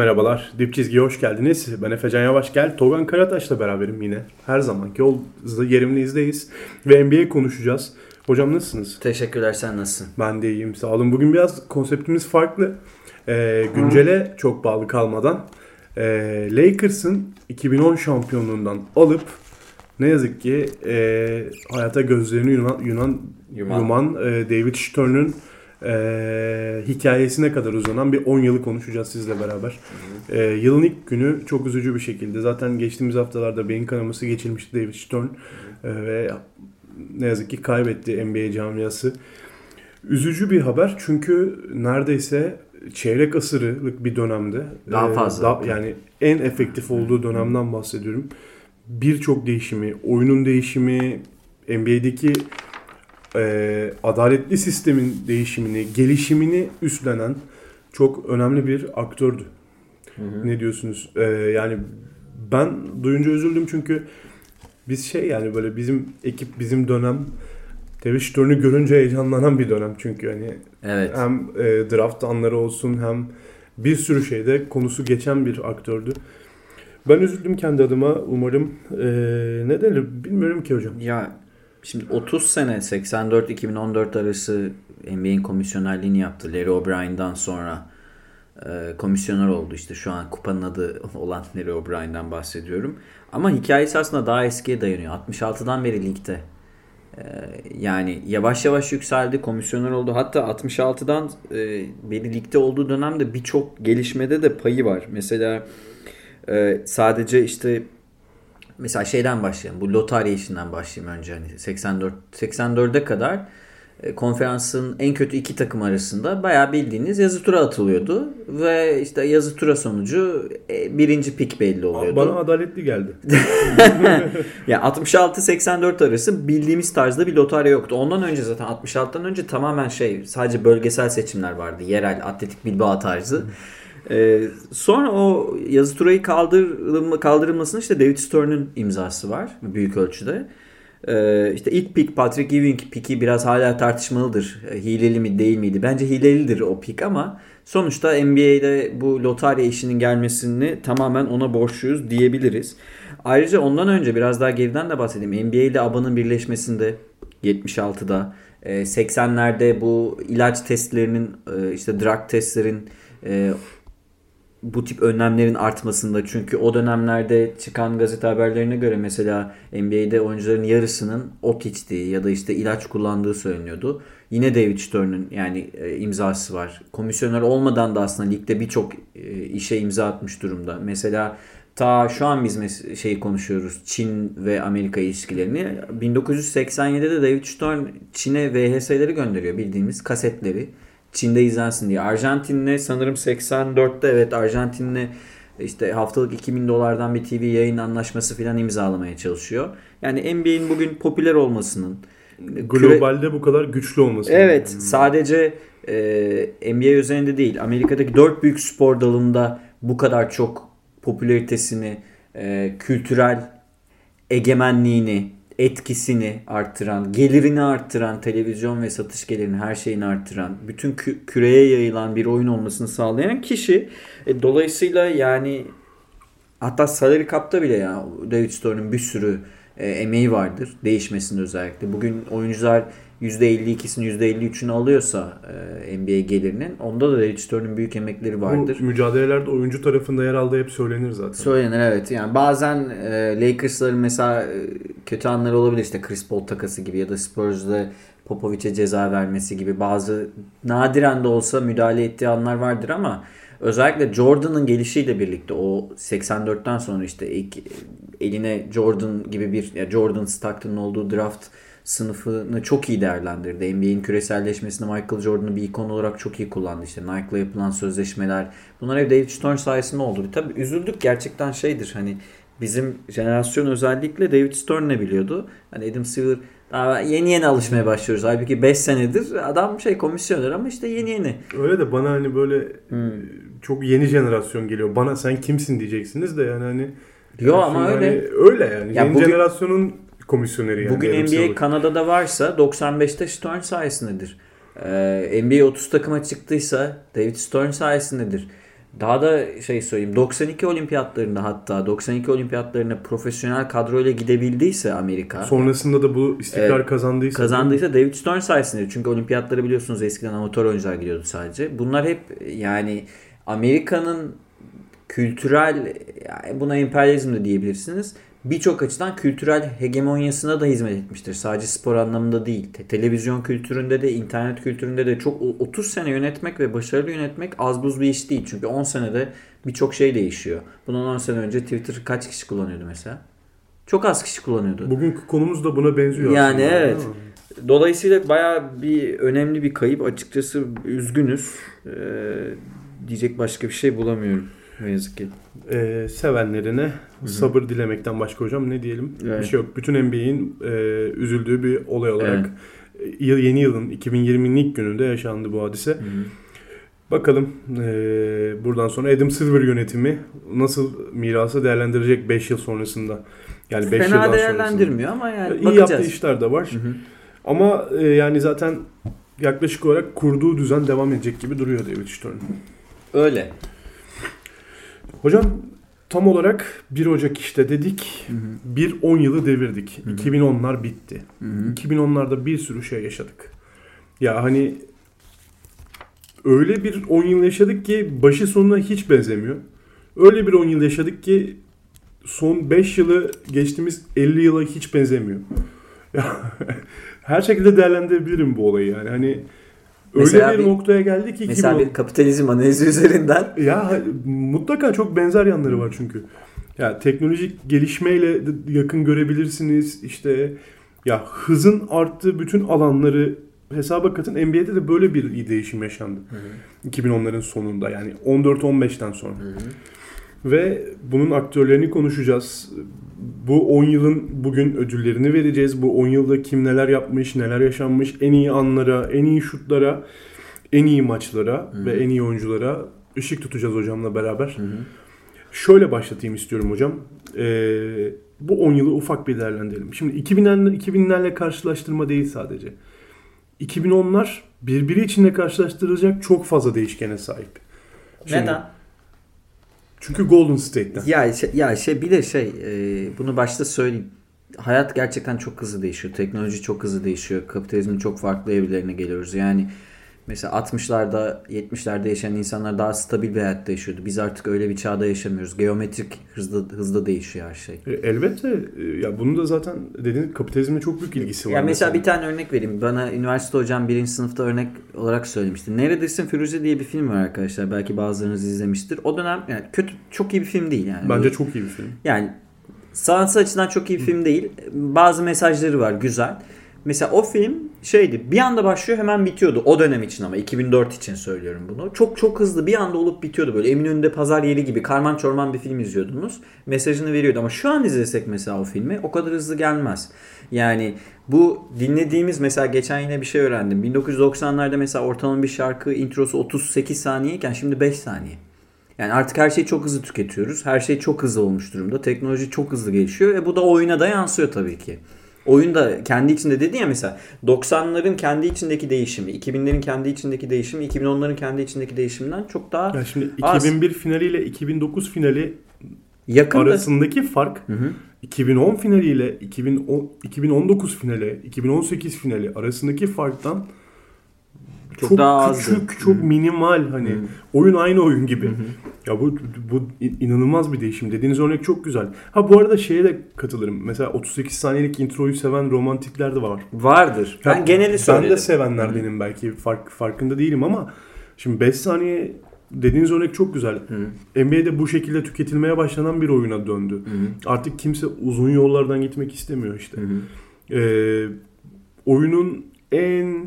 Merhabalar, Dip Çizgi'ye hoş geldiniz. Ben Efecan Yavaş gel. Togan Karataş'la beraberim yine. Her zamanki ol yerimizdeyiz. Ve NBA konuşacağız. Hocam nasılsınız? Teşekkürler, sen nasılsın? Ben de iyiyim, sağ olun. Bugün biraz konseptimiz farklı. Ee, güncele çok bağlı kalmadan e, Lakers'ın 2010 şampiyonluğundan alıp ne yazık ki e, hayata gözlerini Yunan, Yunan yuman, yuman e, David Stern'ın e, hikayesine kadar uzanan bir 10 yılı konuşacağız sizle beraber. E, yılın ilk günü çok üzücü bir şekilde. Zaten geçtiğimiz haftalarda beyin kanaması geçirmişti David Stern. E, ve ne yazık ki kaybetti NBA camiası. Üzücü bir haber çünkü neredeyse çeyrek asırlık bir dönemde. Daha fazla. da, yani en efektif olduğu dönemden bahsediyorum. Birçok değişimi, oyunun değişimi, NBA'deki e, adaletli sistemin değişimini, gelişimini üstlenen çok önemli bir aktördü. Hı hı. Ne diyorsunuz? E, yani ben duyunca üzüldüm çünkü biz şey yani böyle bizim ekip bizim dönem Teviş Turn'u görünce heyecanlanan bir dönem çünkü hani evet. hem e, draft anları olsun hem bir sürü şeyde konusu geçen bir aktördü. Ben üzüldüm kendi adıma. Umarım e, ne denir bilmiyorum ki hocam. Ya Şimdi 30 sene 84-2014 arası NBA'in komisyonerliğini yaptı. Larry O'Brien'dan sonra e, komisyoner oldu. İşte şu an kupanın adı olan Larry O'Brien'dan bahsediyorum. Ama hikayesi aslında daha eskiye dayanıyor. 66'dan beri ligde. E, yani yavaş yavaş yükseldi, komisyoner oldu. Hatta 66'dan e, beri ligde olduğu dönemde birçok gelişmede de payı var. Mesela e, sadece işte mesela şeyden başlayalım. Bu lotarya işinden başlayayım önce. Hani 84 84'e kadar e, konferansın en kötü iki takım arasında bayağı bildiğiniz yazı tura atılıyordu. Ve işte yazı tura sonucu e, birinci pik belli oluyordu. Bana adaletli geldi. ya 66-84 arası bildiğimiz tarzda bir lotarya yoktu. Ondan önce zaten 66'dan önce tamamen şey sadece bölgesel seçimler vardı. Yerel Atletik Bilbao tarzı. Ee, sonra o yazı turayı kaldırılma, kaldırılmasının işte David Stern'ın imzası var büyük ölçüde. Ee, işte ilk pick Patrick Ewing piki biraz hala tartışmalıdır. Ee, hileli mi değil miydi? Bence hilelidir o pick ama sonuçta NBA'de bu lotarya işinin gelmesini tamamen ona borçluyuz diyebiliriz. Ayrıca ondan önce biraz daha geriden de bahsedeyim. NBA ile ABA'nın birleşmesinde 76'da 80'lerde e, bu ilaç testlerinin e, işte drug testlerin e, bu tip önlemlerin artmasında çünkü o dönemlerde çıkan gazete haberlerine göre mesela NBA'de oyuncuların yarısının ot içtiği ya da işte ilaç kullandığı söyleniyordu. Yine David Stern'ın yani e, imzası var. Komisyoner olmadan da aslında ligde birçok e, işe imza atmış durumda. Mesela ta şu an biz şeyi konuşuyoruz Çin ve Amerika ilişkilerini. 1987'de de David Stern Çin'e VHS'leri gönderiyor bildiğimiz kasetleri. Çin'de izlensin diye. Arjantin'le sanırım 84'te evet Arjantin'le işte haftalık 2000 dolardan bir TV yayın anlaşması falan imzalamaya çalışıyor. Yani NBA'in bugün popüler olmasının globalde küre... bu kadar güçlü olması. Evet, hmm. sadece e, NBA üzerinde değil. Amerika'daki dört büyük spor dalında bu kadar çok popülaritesini, e, kültürel egemenliğini, etkisini arttıran, gelirini arttıran, televizyon ve satış gelirini her şeyini arttıran, bütün kü- küreye yayılan bir oyun olmasını sağlayan kişi. E, dolayısıyla yani hatta salary cap'ta bile ya David Stone'un bir sürü e, emeği vardır değişmesinde özellikle. Bugün oyuncular %52'sini %53'ünü alıyorsa e, NBA gelirinin onda da Stern'ın büyük emekleri vardır. Bu mücadelelerde oyuncu tarafında yer aldığı hep söylenir zaten. Söylenir evet. Yani bazen e, Lakers'ların mesela e, kötü anları olabilir işte Chris Paul takası gibi ya da Spurs'da Popovic'e ceza vermesi gibi bazı nadiren de olsa müdahale ettiği anlar vardır ama özellikle Jordan'ın gelişiyle birlikte o 84'ten sonra işte ilk eline Jordan gibi bir ya Jordan Stockton'ın olduğu draft sınıfını çok iyi değerlendirdi. NBA'in küreselleşmesinde Michael Jordan'ı bir ikon olarak çok iyi kullandı. İşte Nike'la yapılan sözleşmeler. Bunlar hep David Stern sayesinde oldu. Tabii üzüldük gerçekten şeydir hani bizim jenerasyon özellikle David Stern ne biliyordu? Hani Adam Silver daha yeni yeni alışmaya başlıyoruz. Halbuki 5 senedir adam şey komisyoner ama işte yeni yeni. Öyle de bana hani böyle hmm. Çok yeni jenerasyon geliyor. Bana sen kimsin diyeceksiniz de yani hani Yo ama öyle. Hani öyle yani. Ya yeni bugün, jenerasyonun komisyoneri yani. Bugün NBA Kanada'da varsa 95'te Stern sayesindedir. Ee, NBA 30 takıma çıktıysa David Stern sayesindedir. Daha da şey söyleyeyim 92 olimpiyatlarında hatta 92 olimpiyatlarına profesyonel kadroyla gidebildiyse Amerika. Sonrasında da bu istikrar Evet. kazandıysa. Kazandıysa David Stern sayesinde. Çünkü olimpiyatlara biliyorsunuz eskiden amatör oyuncular gidiyordu sadece. Bunlar hep yani Amerika'nın kültürel yani buna emperyalizm de diyebilirsiniz. Birçok açıdan kültürel hegemonyasına da hizmet etmiştir. Sadece spor anlamında değil. Te- televizyon kültüründe de, internet kültüründe de çok o- 30 sene yönetmek ve başarılı yönetmek az buz bir iş değil. Çünkü 10 senede birçok şey değişiyor. Bundan 10 sene önce Twitter kaç kişi kullanıyordu mesela? Çok az kişi kullanıyordu. Bugünkü konumuz da buna benziyor Yani aslında. evet. değil mi? Dolayısıyla bayağı bir önemli bir kayıp. Açıkçası üzgünüz. Ee, diyecek başka bir şey bulamıyorum. Ne yazık ki. Ee, sevenlerine sabır dilemekten başka hocam ne diyelim? Evet. Bir şey yok. Bütün NBA'in e, üzüldüğü bir olay olarak e, yıl yeni yılın 2020'nin ilk gününde yaşandı bu hadise. Bakalım e, buradan sonra Adam Silver yönetimi nasıl mirası değerlendirecek 5 yıl sonrasında. Yani 5 yıldan Fena sonrasında. değerlendirmiyor ama yani İyi bakacağız. yaptığı işler de var. Hı hı. Ama e, yani zaten yaklaşık olarak kurduğu düzen devam edecek gibi duruyor David Stern. Öyle. Hocam tam olarak 1 Ocak işte dedik. Hı hı. Bir 10 yılı devirdik. Hı hı. 2010'lar bitti. Hı hı. 2010'larda bir sürü şey yaşadık. Ya hani öyle bir 10 yıl yaşadık ki başı sonuna hiç benzemiyor. Öyle bir 10 yıl yaşadık ki son 5 yılı geçtiğimiz 50 yıla hiç benzemiyor. Ya her şekilde değerlendirebilirim bu olayı yani. Hani öyle bir, bir- noktaya geldi ki Mesela 2010 bir kapitalizm analizi üzerinden ya mutlaka çok benzer yanları var çünkü. Ya teknolojik gelişmeyle yakın görebilirsiniz. İşte ya hızın arttığı bütün alanları hesaba katın. NBA'de de böyle bir değişim yaşandı. 2010'ların sonunda yani 14-15'ten sonra. Ve bunun aktörlerini konuşacağız. Bu 10 yılın bugün ödüllerini vereceğiz. Bu 10 yılda kim neler yapmış, neler yaşanmış, en iyi anlara, en iyi şutlara, en iyi maçlara Hı. ve en iyi oyunculara ışık tutacağız hocamla beraber. Şöyle başlatayım istiyorum hocam. Ee, bu 10 yılı ufak bir değerlendirelim. Şimdi 2000'lerle 2000'lerle karşılaştırma değil sadece. 2010'lar birbiri içinde karşılaştırılacak çok fazla değişkene sahip. Şimdi- neden? Çünkü Golden State'ten. Ya şey, ya şey bir de şey e, bunu başta söyleyeyim. Hayat gerçekten çok hızlı değişiyor. Teknoloji çok hızlı değişiyor. Kapitalizmin çok farklı evrelerine geliyoruz. Yani mesela 60'larda 70'lerde yaşayan insanlar daha stabil bir hayatta yaşıyordu. Biz artık öyle bir çağda yaşamıyoruz. Geometrik hızlı hızlı değişiyor her şey. E, Elbette e, ya bunun da zaten dediğiniz kapitalizmle çok büyük ilgisi var. Ya mesela bir tane örnek vereyim. Bana üniversite hocam birinci sınıfta örnek olarak söylemişti. Neredesin Firuze diye bir film var arkadaşlar. Belki bazılarınız izlemiştir. O dönem yani kötü çok iyi bir film değil yani. Bence çok iyi bir film. Yani sanatsal açıdan çok iyi bir film değil. Bazı mesajları var güzel. Mesela o film şeydi bir anda başlıyor hemen bitiyordu. O dönem için ama 2004 için söylüyorum bunu. Çok çok hızlı bir anda olup bitiyordu böyle. Eminönü'nde pazar yeri gibi karman çorman bir film izliyordunuz. Mesajını veriyordu ama şu an izlesek mesela o filmi o kadar hızlı gelmez. Yani bu dinlediğimiz mesela geçen yine bir şey öğrendim. 1990'larda mesela ortalama bir şarkı introsu 38 saniyeyken şimdi 5 saniye. Yani artık her şeyi çok hızlı tüketiyoruz. Her şey çok hızlı olmuş durumda. Teknoloji çok hızlı gelişiyor. E bu da oyuna da yansıyor tabii ki. Oyun da kendi içinde dedi ya mesela 90'ların kendi içindeki değişimi, 2000'lerin kendi içindeki değişimi, 2010'ların kendi içindeki değişiminden çok daha Ya şimdi Az. 2001 finaliyle 2009 finali yakın. da- arasındaki fark Hı hı. 2010 finaliyle 2010 2019 finali, 2018 finali arasındaki farktan Çok çok, daha azdı. küçük, çok Hı. minimal hani Hı. oyun aynı oyun gibi. Hı hı. Ya bu bu inanılmaz bir değişim. Dediğiniz örnek çok güzel. Ha bu arada şeye de katılırım. Mesela 38 saniyelik introyu seven romantikler de var. Vardır. Ben Ya geneli Ben söyledim. de sevenlerdenim belki fark, farkında değilim ama şimdi 5 saniye dediğiniz örnek çok güzel. Hı. NBA'de bu şekilde tüketilmeye başlanan bir oyuna döndü. Hı hı. Artık kimse uzun yollardan gitmek istemiyor işte. Hı hı. Ee, oyunun en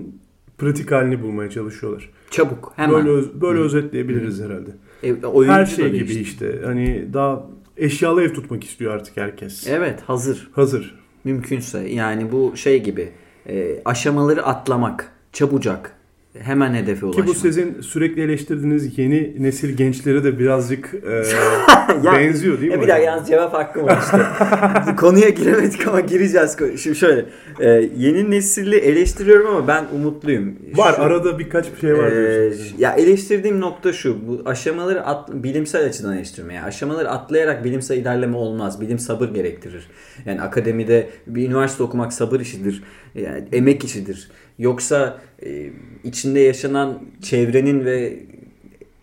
pratik halini bulmaya çalışıyorlar. Çabuk. Hemen. Böyle öz- böyle Hı. özetleyebiliriz herhalde. E, oyuncu Her şey gibi değişti. işte. Hani daha eşyalı ev tutmak istiyor artık herkes. Evet hazır. Hazır. Mümkünse yani bu şey gibi e, aşamaları atlamak çabucak hemen hedefe ulaşmak. Ki bu sizin sürekli eleştirdiğiniz yeni nesil gençlere de birazcık e, benziyor değil mi? Ya bir daha yalnız cevap hakkım var işte. Konuya giremedik ama gireceğiz. Şimdi şöyle e, yeni nesili eleştiriyorum ama ben umutluyum. Var Şu- arada birkaç bir şey var diyorsunuz. ya eleştirdiğim nokta şu. Bu aşamaları at, bilimsel açıdan eleştirme. Yani aşamaları atlayarak bilimsel ilerleme olmaz. Bilim sabır gerektirir. Yani akademide bir üniversite okumak sabır işidir. Yani emek işidir. Yoksa e, içinde yaşanan çevrenin ve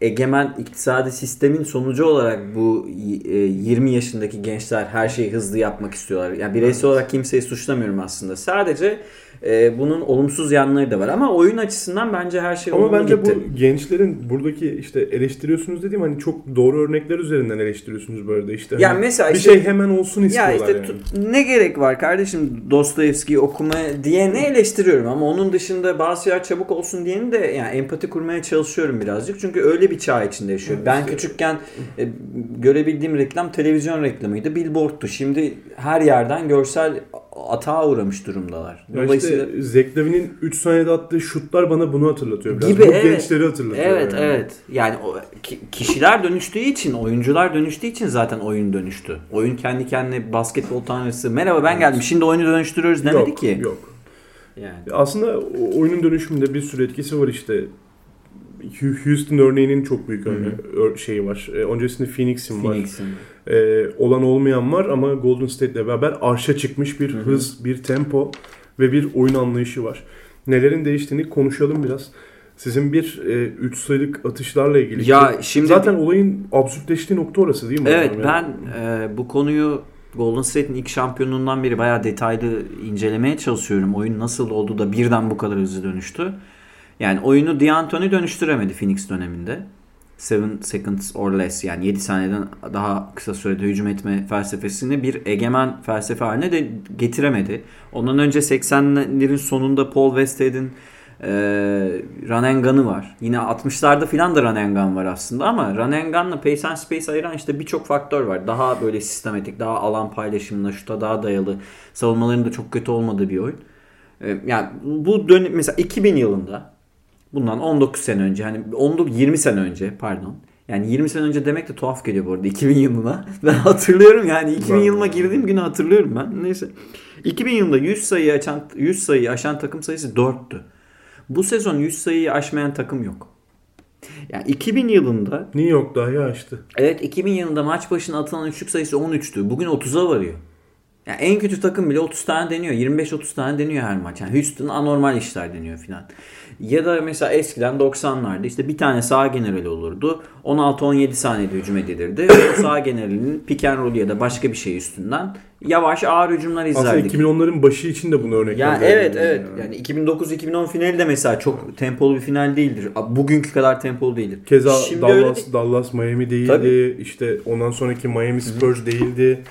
egemen iktisadi sistemin sonucu olarak bu e, 20 yaşındaki gençler her şeyi hızlı yapmak istiyorlar. Yani bireysel olarak kimseyi suçlamıyorum aslında. Sadece e, bunun olumsuz yanları da var ama oyun açısından bence her şey Ama bence gitti. bu gençlerin buradaki işte eleştiriyorsunuz dediğim hani çok doğru örnekler üzerinden eleştiriyorsunuz böyle de işte. Ya Hani mesela bir işte- şey hemen olsun Ya istiyorlar işte yani. tu- ne gerek var kardeşim Dostoyevski'yi okuma diye ne eleştiriyorum ama onun dışında bazı şeyler çabuk olsun diyeni de yani empati kurmaya çalışıyorum birazcık. Çünkü öyle bir çağ içinde yaşıyor. Evet, ben işte- küçükken e, görebildiğim reklam televizyon reklamıydı. Billboard'tu. Şimdi her yerden görsel atağa uğramış durumdalar. Ya Dolayısıyla işte Zeklevi'nin 3 saniyede attığı şutlar bana bunu hatırlatıyor biraz. Gibi, Bu evet. gençleri hatırlatıyor. Evet yani. evet. Yani o, ki- kişiler dönüştüğü için, oyuncular dönüştüğü için zaten oyun dönüştü. Oyun kendi kendine basketbol tanrısı. Merhaba ben geldim. Şimdi oyunu dönüştürüyoruz demedi yok, ki. Yok. Yani. Aslında oyunun dönüşümünde bir sürü etkisi var işte. Houston örneğinin çok büyük örne- ör- şeyi var. E, öncesinde Phoenix'in var. Phoenix'in. E, olan olmayan var ama Golden State'le beraber arşa çıkmış bir Hı hı. hız, bir tempo ve bir oyun anlayışı var. Nelerin değiştiğini konuşalım biraz. Sizin bir 3 sayılık atışlarla ilgili. Ya şimdi Zaten olayın absürtleştiği nokta orası değil mi? evet hocam? ben Yani e, bu konuyu Golden State'in ilk şampiyonluğundan beri bayağı detaylı incelemeye çalışıyorum. Oyun nasıl oldu da birden bu kadar hızlı dönüştü. Yani oyunu D'Antoni dönüştüremedi Phoenix döneminde. 7 seconds or less yani 7 saniyeden daha kısa sürede hücum etme felsefesini bir egemen felsefe haline de getiremedi. Ondan önce 80'lerin sonunda Paul Wested'in e, Gun'ı var. Yine 60'larda filan da Gun var aslında ama Gun'la Pace and Space ayıran işte birçok faktör var. Daha böyle sistematik, daha alan paylaşımına, şuta daha dayalı, savunmaların da çok kötü olmadığı bir oyun. E, yani bu dönem mesela 2000 yılında bundan 19 sene önce hani 19 20 sene önce pardon. Yani 20 sene önce demek de tuhaf geliyor bu arada 2000 yılına. Ben hatırlıyorum yani 2000 Ben- yılıma girdiğim günü hatırlıyorum ben. Neyse. 2000 yılında 100 sayı açan 100 sayıyı aşan takım sayısı 4'tü. Bu sezon 100 sayıyı aşmayan takım yok. Yani 2000 yılında New York dahi açtı. evet 2000 yılında maç başına atılan üçlük sayısı 13'tü. Bugün 30'a varıyor. Yani en kötü takım bile 30 tane deniyor. 25-30 tane deniyor her maç. Yani Houston anormal işler deniyor filan. Ya da mesela eskiden 90'larda işte bir tane sağ generali olurdu. 16-17 saniyede hücum edilirdi. O sağ generalinin pick and roll ya da başka bir şey üstünden yavaş ağır hücumlar Aslında izlerdik. 2010'ların başı için de bunu örnek Ya verebiliriz evet evet. yani. Yani 2009-2010 finali de mesela çok tempolu bir final değildir. Bugünkü kadar tempolu değildir. Keza Şimdi öyle Dallas, değil. Dallas Miami değildi. Tabii. İşte ondan sonraki Miami Spurs değildi.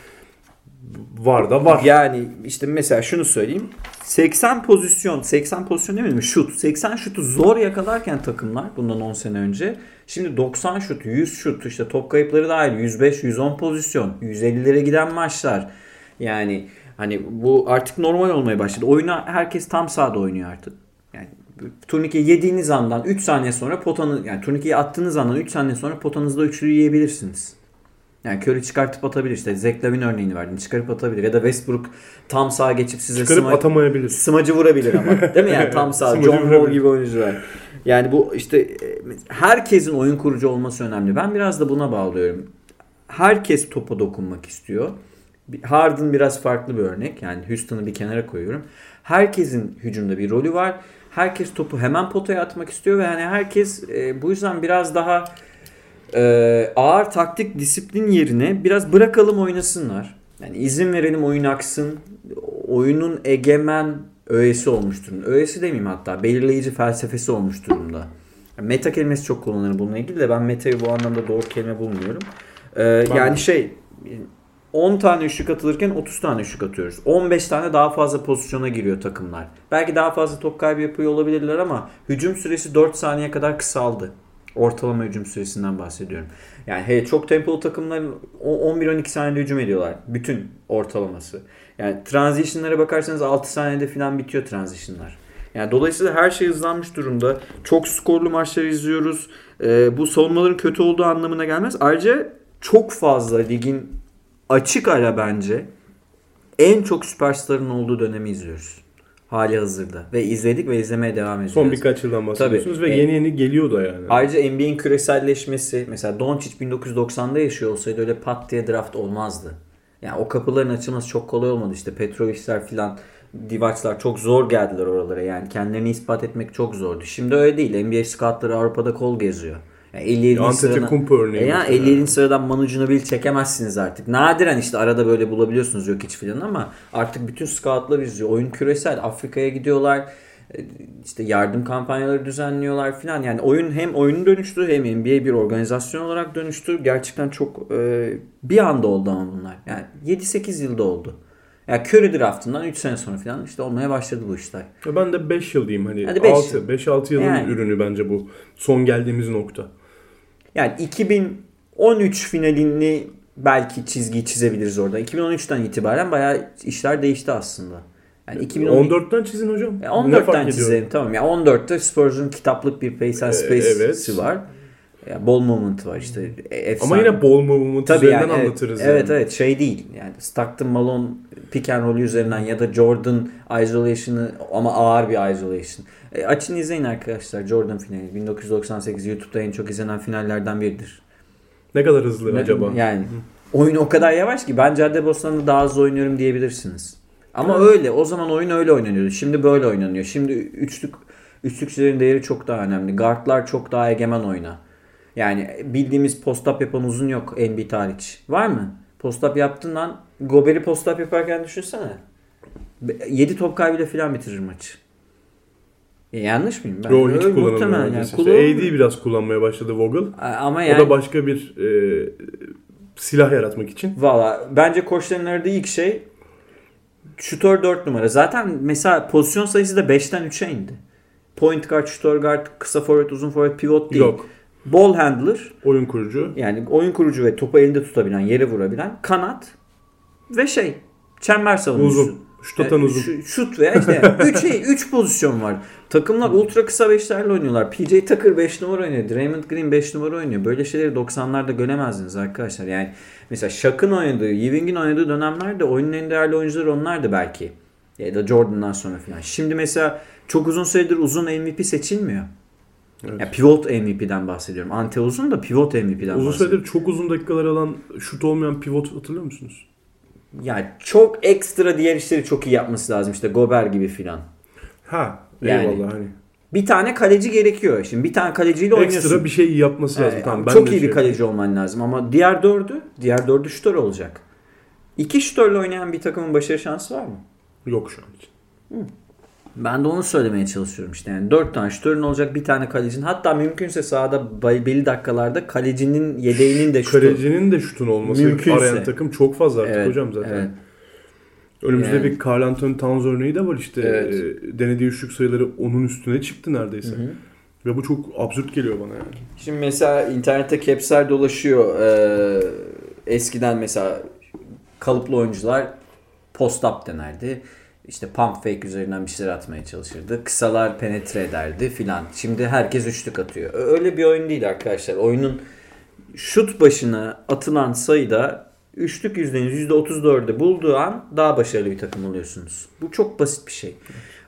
Var da var. Yani işte mesela şunu söyleyeyim. 80 pozisyon, 80 pozisyon demedim mi? Şut. 80 şutu zor yakalarken takımlar bundan 10 sene önce. Şimdi 90 şut, 100 şut, işte top kayıpları dahil 105, 110 pozisyon, 150'lere giden maçlar. Yani hani bu artık normal olmaya başladı. Oyuna herkes tam sahada oynuyor artık. Yani turnike yediğiniz andan 3 saniye sonra potanı yani turnikeyi attığınız andan 3 saniye sonra potanızda üçlü yiyebilirsiniz. Yani Curry çıkartıp atabilir işte. Zach Lavin örneğini verdin. Çıkarıp atabilir. Ya da Westbrook tam sağa geçip size Çıkarıp sma- atamayabilir. smacı vurabilir ama. Değil mi yani tam sağ. John Wall gibi oyuncular. Yani bu işte herkesin oyun kurucu olması önemli. Ben biraz da buna bağlıyorum. Herkes topa dokunmak istiyor. Harden biraz farklı bir örnek. Yani Houston'ı bir kenara koyuyorum. Herkesin hücumda bir rolü var. Herkes topu hemen potaya atmak istiyor ve yani herkes e, bu yüzden biraz daha e, ağır taktik disiplin yerine biraz bırakalım oynasınlar. Yani izin verelim oyun aksın. Oyunun egemen öğesi olmuş durumda. Öğesi demeyeyim hatta. Belirleyici felsefesi olmuş durumda. Yani meta kelimesi çok kullanılır bununla ilgili de ben metayı bu anlamda doğru kelime bulmuyorum. E, yani şey 10 tane üçlük atılırken 30 tane üçlük atıyoruz. 15 tane daha fazla pozisyona giriyor takımlar. Belki daha fazla top kaybı yapıyor olabilirler ama hücum süresi 4 saniye kadar kısaldı. Ortalama hücum süresinden bahsediyorum. Yani hey, çok tempolu takımların o- 11-12 saniyede hücum ediyorlar. Bütün ortalaması. Yani transition'lara bakarsanız 6 saniyede falan bitiyor transition'lar. Yani dolayısıyla her şey hızlanmış durumda. Çok skorlu maçlar izliyoruz. Ee, bu savunmaların kötü olduğu anlamına gelmez. Ayrıca çok fazla ligin açık ara bence en çok süperstarın olduğu dönemi izliyoruz. Hali hazırda. Ve izledik ve izlemeye devam ediyoruz. Son birkaç yıldan bahsediyorsunuz Tabii. ve E- yeni yeni geliyor da yani. Ayrıca NBA'in küreselleşmesi mesela Doncic 1990'da yaşıyor olsaydı öyle pat diye draft olmazdı. Yani o kapıların açılması çok kolay olmadı işte Petrovic'ler filan Divac'lar çok zor geldiler oralara yani kendilerini ispat etmek çok zordu. Şimdi öyle değil. NBA scoutları Avrupa'da kol geziyor. Yani 57. sıradan, Antetokounmpo örneği ya mesela. 57. sıradan Manu Ginobili çekemezsiniz artık. Nadiren işte arada böyle bulabiliyorsunuz yok hiç filan ama artık bütün scoutlar izliyor. Oyun küresel. Afrika'ya gidiyorlar. E, işte yardım kampanyaları düzenliyorlar filan. Yani oyun hem oyunu dönüştü hem NBA bir organizasyon olarak dönüştü. Gerçekten çok e, bir anda oldu ama bunlar. Yani 7-8 yılda oldu. Yani Curry draftından 3 sene sonra filan işte olmaya başladı bu işler. Ya Ben de 5 yıl diyeyim hani Hadi beş 6 yıl. 5-6 yılın Yani. ürünü bence bu son geldiğimiz nokta. Yani 2013 finalini belki çizgiyi çizebiliriz orada. 2013'ten itibaren bayağı işler değişti aslında. Yani 2014 14'ten çizin hocam. Ne 14'ten fark ediyor? çizelim tamam. Ya 14'te Spurs'un kitaplık bir Pace and Ee, Space'i evet. var. Ya ball moment var işte. E, efsane. Ama yine ball movement Tabii üzerinden yani, anlatırız. Evet yani. evet şey değil. Yani Stockton Malone pick and roll üzerinden ya da Jordan isolation'ı ama ağır bir isolation. E, açın izleyin arkadaşlar Jordan finali. 1998 YouTube'da en çok izlenen finallerden biridir. Ne kadar hızlı Ne- acaba? Yani oyun o kadar yavaş ki ben Caddebostan'da daha hızlı oynuyorum diyebilirsiniz. Ama Evet. öyle. O zaman oyun öyle oynanıyordu. Şimdi böyle oynanıyor. Şimdi üçlük üçlükçülerin değeri çok daha önemli. Guardlar çok daha egemen oyna. Yani bildiğimiz post-up yapan uzun yok Embiid hariç. Var mı? Post-up yaptın lan. Gober'i post-up yaparken düşünsene. 7 top kaybıyla falan bitirir maçı. E, yanlış mıyım? Ben Yo hiç muhtemelen yani. İşte AD biraz kullanmaya başladı Vogel. Ama O yani da başka bir e, silah yaratmak için. Valla bence koçların aradığı ilk şey şutör 4 numara. Zaten mesela pozisyon sayısı da 5'ten 3'e indi. Point guard, şutör guard, kısa forvet, uzun forvet, pivot değil. Yok. Ball handler Oyun kurucu. yani oyun kurucu ve topu elinde tutabilen, yere vurabilen kanat ve şey çember savunucusu. Uzun. Şut atan uzun. şu- şut veya işte 3 3 pozisyon var. Takımlar ultra kısa beşlerle oynuyorlar. PJ Tucker 5 numara oynuyor. Draymond Green 5 numara oynuyor. Böyle şeyleri 90'larda göremezdiniz arkadaşlar. Yani mesela Shaq'ın oynadığı, Ewing'in oynadığı dönemlerde oyunun en değerli oyuncuları onlardı belki. Ya da Jordan'dan sonra falan. Şimdi mesela çok uzun süredir uzun MVP seçilmiyor. Evet. Ya pivot MVP'den bahsediyorum. Ante uzun da pivot MVP'den Uzun bahsediyorum. süredir çok uzun dakikalar alan şut olmayan pivot hatırlıyor musunuz? Yani çok ekstra diğer işleri çok iyi yapması lazım. İşte Gober gibi filan. Ha. Yani. Eyvallah hani. Bir tane kaleci gerekiyor. Şimdi bir tane kaleciyle oynuyorsun. Ekstra bir şey yapması lazım. Evet, tamam, ben çok iyi bir şey- kaleci olman lazım ama diğer dördü, diğer dördü şutör olacak. İki şutörle oynayan bir takımın başarı şansı var mı? Yok şu an için. Ben de onu söylemeye çalışıyorum işte. Yani dört tane şutörün olacak bir tane kalecinin. Hatta mümkünse sahada belli dakikalarda kalecinin yedeğinin de şutu. Kalecinin de şutun olması Mümkünse. arayan takım çok fazla artık Evet, hocam zaten. evet. Önümüzde Yani. bir Carl Anthony Towns örneği de var işte. Evet. Ee, denediği üçlük sayıları onun üstüne çıktı neredeyse. Hı hı. Ve bu çok absürt geliyor bana yani. Şimdi mesela internette caps'ler dolaşıyor. Ee, eskiden mesela kalıplı oyuncular post-up denerdi. İşte pump fake üzerinden bir şeyler atmaya çalışırdı. Kısalar penetre ederdi filan. Şimdi herkes üçlük atıyor. Öyle bir oyun değil arkadaşlar. Oyunun şut başına atılan sayıda üçlük yüzdenin %34'ü bulduğu an daha başarılı bir takım oluyorsunuz. Bu çok basit bir şey.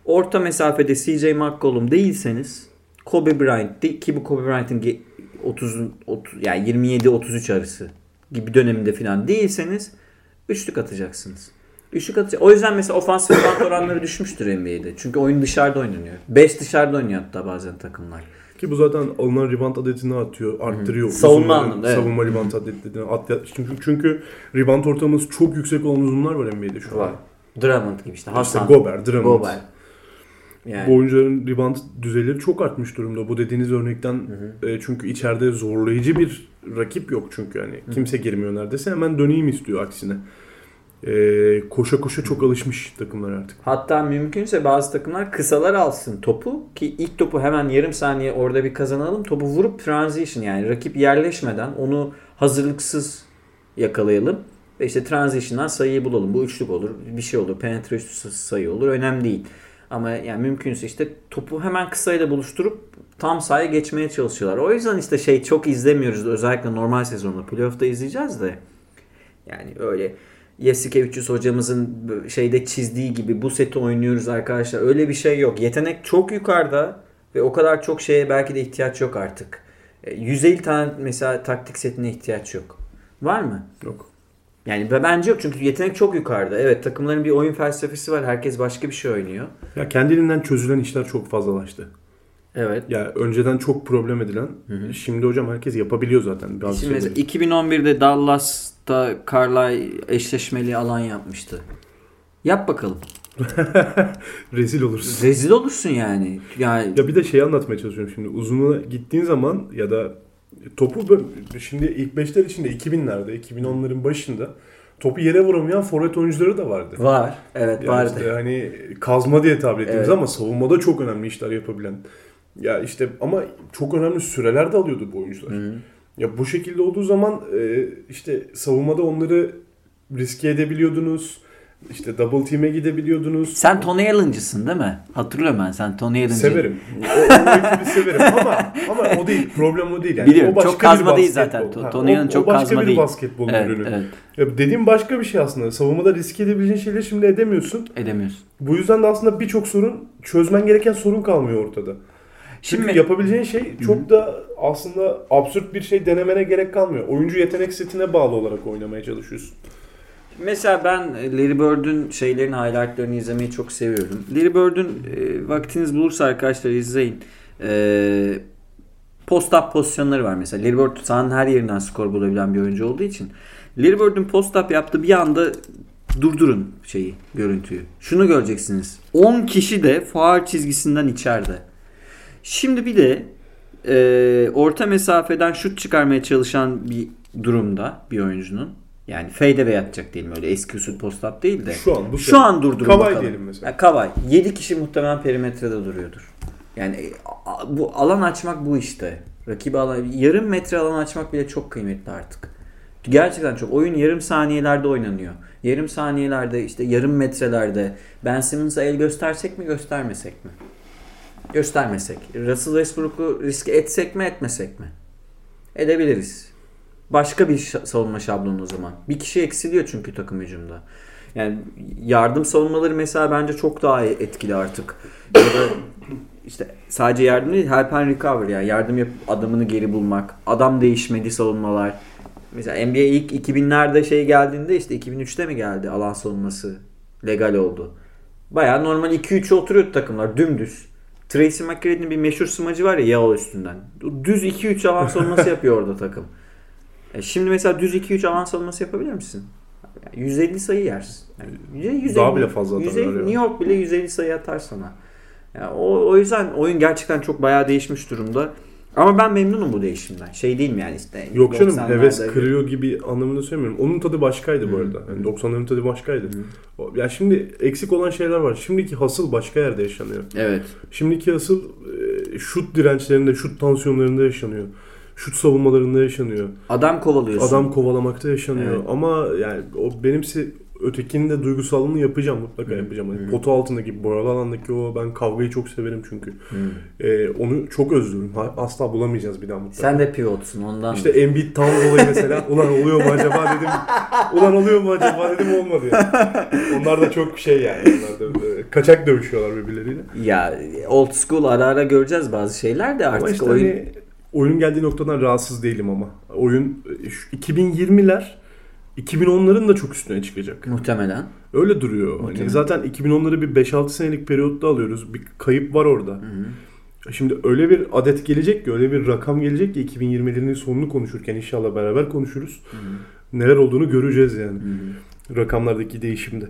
Orta mesafede CJ McCollum değilseniz Kobe Bryant değil ki bu Kobe Bryant'ın ge- 30, 30 yani 27-33 arası gibi döneminde falan değilseniz üçlük atacaksınız. Üçlük atacak. O yüzden mesela ofansif rebound oranları düşmüştür NBA'de. Çünkü oyun dışarıda oynanıyor. 5 dışarıda oynuyor hatta bazen takımlar. Ki bu zaten alınan rebound adetini atıyor, arttırıyor. Savunma anlamında, evet. Savunma rebound adetini. At, çünkü, çünkü rebound ortalaması çok yüksek olan uzunlar var NBA'de şu an. Var. Drummond gibi işte. İşte Hasan. Gober, Drummond. Gober. Yani. Bu oyuncuların rebound düzeyleri çok artmış durumda. Bu dediğiniz örnekten e, çünkü içeride zorlayıcı bir rakip yok çünkü yani kimse girmiyor neredeyse hemen döneyim istiyor aksine. E, koşa koşa çok alışmış takımlar artık. Hatta mümkünse bazı takımlar kısalar alsın topu ki ilk topu hemen yarım saniye orada bir kazanalım. Topu vurup transition yani rakip yerleşmeden onu hazırlıksız yakalayalım. Ve işte transition'dan sayıyı bulalım. Bu üçlük olur, bir şey olur, penetre üstü sayı olur. Önemli değil. Ama yani mümkünse işte topu hemen kısayla buluşturup tam sahaya geçmeye çalışıyorlar. O yüzden işte şey çok izlemiyoruz özellikle normal sezonda. Playoff'ta izleyeceğiz de. Yani öyle Yesike 300 hocamızın şeyde çizdiği gibi bu seti oynuyoruz arkadaşlar. Öyle bir şey yok. Yetenek çok yukarıda ve o kadar çok şeye belki de ihtiyaç yok artık. 150 e, tane mesela taktik setine ihtiyaç yok. Var mı? Yok. Yani bence yok çünkü yetenek çok yukarıda. Evet takımların bir oyun felsefesi var. Herkes başka bir şey oynuyor. Ya kendiliğinden çözülen işler çok fazlalaştı. Evet. Ya önceden çok problem edilen. Hı hı. Şimdi hocam herkes yapabiliyor zaten. Bazı şimdi mesela 2011'de Dallas'ta Carlisle eşleşmeli alan yapmıştı. Yap bakalım. Rezil olursun. Rezil olursun yani. Yani ya bir de şey anlatmaya çalışıyorum şimdi. Uzunluğa gittiğin zaman ya da topu şimdi ilk beşler içinde 2000'lerde, 2010'ların başında topu yere vuramayan forvet oyuncuları da vardı. Var. Evet yani vardı. Işte hani kazma diye tabir ettiğimiz evet. ama savunmada çok önemli işler yapabilen. Ya işte ama çok önemli süreler de alıyordu bu oyuncular. Hı. Ya bu şekilde olduğu zaman e, işte savunmada onları riske edebiliyordunuz. İşte double team'e gidebiliyordunuz. Sen Tony Allen'cısın değil mi? Hatırlıyorum ben sen Tony Allen'cı. Severim. O, o severim ama ama o değil. Problem o değil. Yani. Biliyorum. O başka çok kazma değil zaten. Tony Allen çok kazma değil. O başka bir basketbol evet, ürünü. Evet. Ya dediğim başka bir şey aslında. Savunmada riske edebileceğin şeyleri şimdi edemiyorsun. Edemiyorsun. Bu yüzden de aslında birçok sorun çözmen gereken sorun kalmıyor ortada. Çünkü Şimdi, yapabileceğin şey çok Hı-hı. da aslında absürt bir şey denemene gerek kalmıyor. Oyuncu yetenek setine bağlı olarak oynamaya çalışıyorsun. Mesela ben Larry Bird'ün şeylerin highlightlarını izlemeyi çok seviyorum. Larry Bird'ün e, vaktiniz bulursa arkadaşlar izleyin. E, post-up pozisyonları var mesela. Larry Bird sahanın her yerinden skor bulabilen bir oyuncu olduğu için. Larry Bird'ün post-up yaptığı bir anda durdurun şeyi, görüntüyü. Şunu göreceksiniz. 10 kişi de faal çizgisinden içeride. Şimdi bir de e, orta mesafeden şut çıkarmaya çalışan bir durumda bir oyuncunun yani fadeaway atacak diyelim öyle eski usul post up değil de. Şu an bu Şu an durdurun Kavay bakalım. diyelim mesela. Yani Kavay. 7 kişi muhtemelen perimetrede duruyordur. Yani e, bu alan açmak bu işte. Rakibi alan yarım metre alan açmak bile çok kıymetli artık. Gerçekten çok. Oyun yarım saniyelerde oynanıyor. Yarım saniyelerde işte yarım metrelerde Ben Simmons'a el göstersek mi göstermesek mi? Göstermesek. Russell Westbrook'u riske etsek mi etmesek mi? Edebiliriz başka bir savunma şablonu o zaman. Bir kişi eksiliyor çünkü takım hücumda. Yani yardım savunmaları mesela bence çok daha etkili artık. Ya da işte sadece yardım değil help and recover yani yardım yapıp adamını geri bulmak. Adam değişmedi savunmalar. Mesela NBA ilk 2000'lerde şey geldiğinde işte 2003'te mi geldi alan savunması legal oldu. Baya normal 2-3'e oturuyordu takımlar dümdüz. Tracy McGrady'nin bir meşhur smacı var ya Yao üstünden. Düz 2-3 alan savunması yapıyor orada takım. E şimdi mesela düz 2-3 avans alması yapabilir misin? Yani 150 sayı yersin. Yani 150, Daha bile fazla atarlar 150, New York bile 150 sayı atar sana. Yani o, o yüzden oyun gerçekten çok bayağı değişmiş durumda. Ama ben memnunum bu değişimden. Şey değil mi yani işte. Yok canım heves kırıyor gibi anlamında söylemiyorum. Onun tadı başkaydı hmm. bu arada. Yani 90'ların tadı başkaydı. Hmm. Ya şimdi eksik olan şeyler var. Şimdiki hasıl başka yerde yaşanıyor. Evet. Şimdiki hasıl şut dirençlerinde, şut tansiyonlarında yaşanıyor şut savunmalarında yaşanıyor. Adam kovalıyorsun. Adam kovalamakta yaşanıyor. Evet. Ama yani o benimse ötekinin de duygusallığını yapacağım mutlaka yapacağım. Hani potu altındaki boyalı alandaki o ben kavgayı çok severim çünkü. Ee, onu çok özlüyorum. Asla bulamayacağız bir daha mutlaka. Sen de pivotsun ondan. İşte Embiid tam dolayı mesela ulan oluyor mu acaba dedim. Ulan oluyor mu acaba dedim olmadı ya. Onlar da çok şey yani. Onlar da e, kaçak dövüşüyorlar birbirleriyle. Ya old school ara ara göreceğiz bazı şeyler de artık işte oyun hani, oyun geldiği noktadan rahatsız değilim ama. Oyun 2020'ler 2010'ların da çok üstüne çıkacak. Muhtemelen. Öyle duruyor. Hani Muhtemelen. Hani zaten 2010'ları bir 5-6 senelik periyotta alıyoruz. Bir kayıp var orada. Hı hı. Şimdi öyle bir adet gelecek ki, öyle bir rakam gelecek ki 2020'lerin sonunu konuşurken inşallah beraber konuşuruz. Hı hı. Neler olduğunu göreceğiz yani. Hı hı. Rakamlardaki değişimde.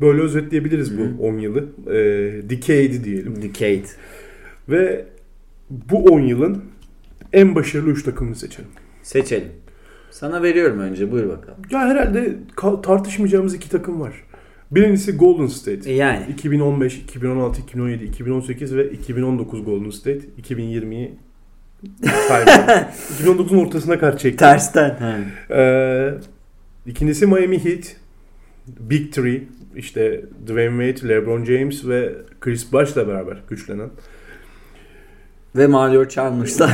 Böyle özetleyebiliriz hı hı. bu 10 yılı. E, decade diyelim. Decade. Ve bu 10 yılın en başarılı 3 takımını seçelim. Seçelim. Sana veriyorum önce buyur bakalım. Ya herhalde tartışmayacağımız iki takım var. Birincisi Golden State. E yani. 2015, 2016, 2017, 2018 ve 2019 Golden State. 2020'yi 2019'un ortasına kadar çekti. Tersten. Ee, ikincisi Miami Heat. Big Three. işte Dwayne Wade, LeBron James ve Chris Bosh'la beraber güçlenen. Ve Mario Chalmers'la.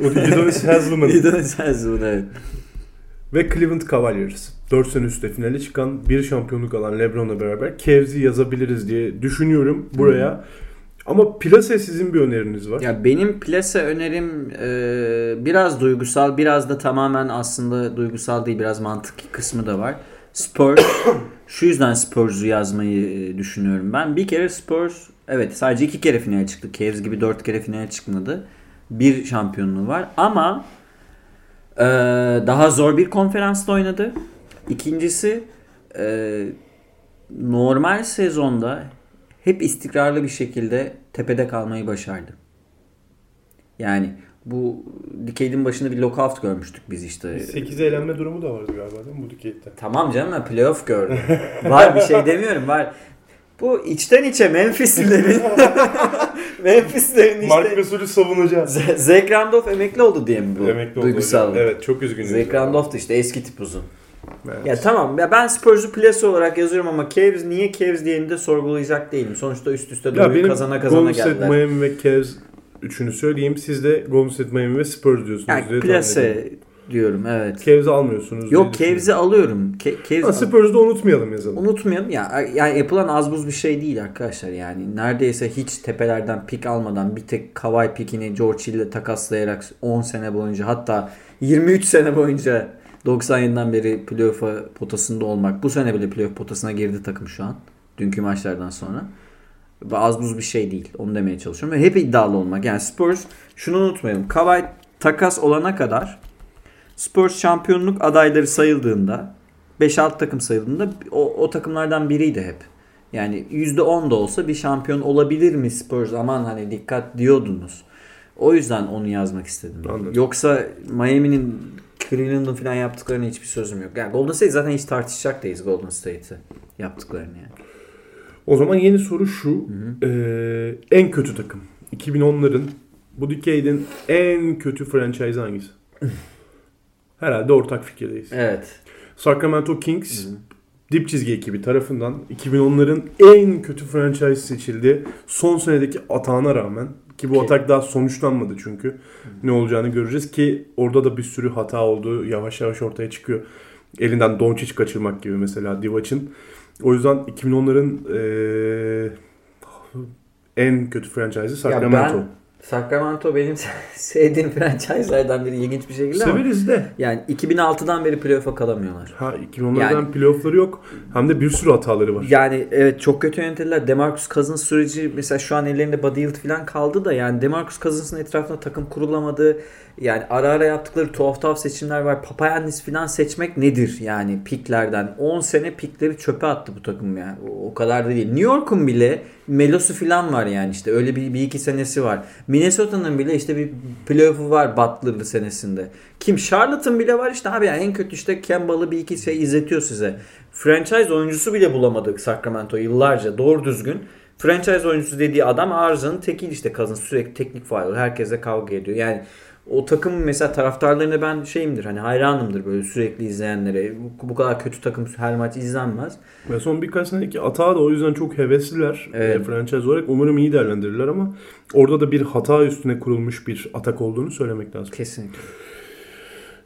Udonis Haslem'ın. Udonis Haslem evet. Ve Cleveland Cavaliers. 4 sene üstte finale çıkan bir şampiyonluk alan LeBron'la beraber Cavs'i yazabiliriz diye düşünüyorum buraya. Hmm. Ama Plase sizin bir öneriniz var. Ya benim Plase önerim e, biraz duygusal, biraz da tamamen aslında duygusal değil, biraz mantık kısmı da var. Spurs. Şu yüzden Spurs'u yazmayı düşünüyorum ben. Bir kere Spurs evet sadece iki kere finale çıktı. Cavs gibi dört kere finale çıkmadı. Bir şampiyonluğu var ama e, daha zor bir konferansta oynadı. İkincisi e, normal sezonda hep istikrarlı bir şekilde tepede kalmayı başardı. Yani bu Decade'in başında bir lockout görmüştük biz işte. 8 eğlenme durumu da vardı galiba değil mi bu Decade'de? Tamam canım ben playoff gördüm. var bir şey demiyorum var. Bu içten içe Memphis'lerin Memphis'lerin işte Mark Gasol'ü savunacağız. Zach Randolph emekli oldu diye mi bu? Emekli duygusal. Oldu evet çok üzgünüm. Zach Randolph da işte eski tip uzun. Evet. Ya tamam ya ben Spurs'u plase olarak yazıyorum ama Cavs niye Cavs diyeni de sorgulayacak değilim. Sonuçta üst üste doğru kazana kazana Golden geldiler. State, Miami ve Cavs üçünü söyleyeyim. Siz de Golden State, Miami ve Spurs diyorsunuz. Yani plase diyorum evet. Cavs'i almıyorsunuz. Yok Cavs'i alıyorum. Ke- Spurs'u da unutmayalım yazalım. Unutmayalım. Ya yani yapılan az buz bir şey değil arkadaşlar. Yani neredeyse hiç tepelerden pik almadan bir tek Kawhi pikini George Hill'le takaslayarak 10 sene boyunca hatta 23 sene boyunca 97'den beri playoff'a potasında olmak. Bu sene bile playoff potasına girdi takım şu an. Dünkü maçlardan sonra. Az buz bir şey değil. Onu demeye çalışıyorum. Ve hep iddialı olmak. Yani Spurs şunu unutmayalım. Kawhi takas olana kadar Spurs şampiyonluk adayları sayıldığında 5-6 takım sayıldığında o, o takımlardan biriydi hep. Yani %10 da olsa bir şampiyon olabilir mi Spurs aman hani dikkat diyordunuz. O yüzden onu yazmak istedim. Anladım. Yoksa Miami'nin Cleveland'ın falan yaptıklarına hiçbir sözüm yok. Yani Golden State zaten hiç tartışacak değiliz Golden State'i yaptıklarını yani. O zaman yeni soru şu. Hı hı. Ee, en kötü takım. 2010'ların bu decade'in en kötü franchise hangisi? Herhalde ortak fikirdeyiz. Evet. Sacramento Kings hı hı. dip çizgi ekibi tarafından 2010'ların en kötü franchise seçildi. Son senedeki atağına rağmen ki bu ki. atak daha sonuçlanmadı çünkü. Hı. Ne olacağını göreceğiz ki orada da bir sürü hata oldu. Yavaş yavaş ortaya çıkıyor. Elinden Doncic kaçırmak gibi mesela Divac'ın. O yüzden 2010'ların ee, en kötü franchise'ı Sacramento. Ya ben Sacramento benim sevdiğim franchise'lardan biri ilginç bir şekilde Severiz ama de. Yani 2006'dan beri playoff'a kalamıyorlar. Ha 2010'lardan yani, playoff'ları yok. Hem de bir sürü hataları var. Yani evet çok kötü yönetildiler. DeMarcus Cousins süreci mesela şu an ellerinde Buddy Hield falan kaldı da yani DeMarcus Cousins'ın etrafında takım kurulamadı. Yani ara ara yaptıkları tuhaf tuhaf seçimler var. Papayannis falan seçmek nedir yani piklerden? 10 sene pikleri çöpe attı bu takım yani. O, o kadar da değil. New York'un bile Melosu falan var yani işte öyle bir, bir iki senesi var. Minnesota'nın bile işte bir playoff'u var Butler'lı senesinde. Kim Charlotte'ın bile var işte abi yani en kötü işte Kemba'lı bir iki şey izletiyor size. Franchise oyuncusu bile bulamadık Sacramento yıllarca doğru düzgün. Franchise oyuncusu dediği adam Arza'nın tekil işte kazın sürekli teknik faal herkese kavga ediyor. Yani o takım mesela taraftarlarına ben şeyimdir hani hayranımdır böyle sürekli izleyenlere. Bu, bu kadar kötü takım her maç izlenmez. Ve son birkaç seneki atağa da o yüzden çok hevesliler. Evet. E, franchise olarak umarım iyi değerlendirirler ama orada da bir hata üstüne kurulmuş bir atak olduğunu söylemek lazım. Kesinlikle.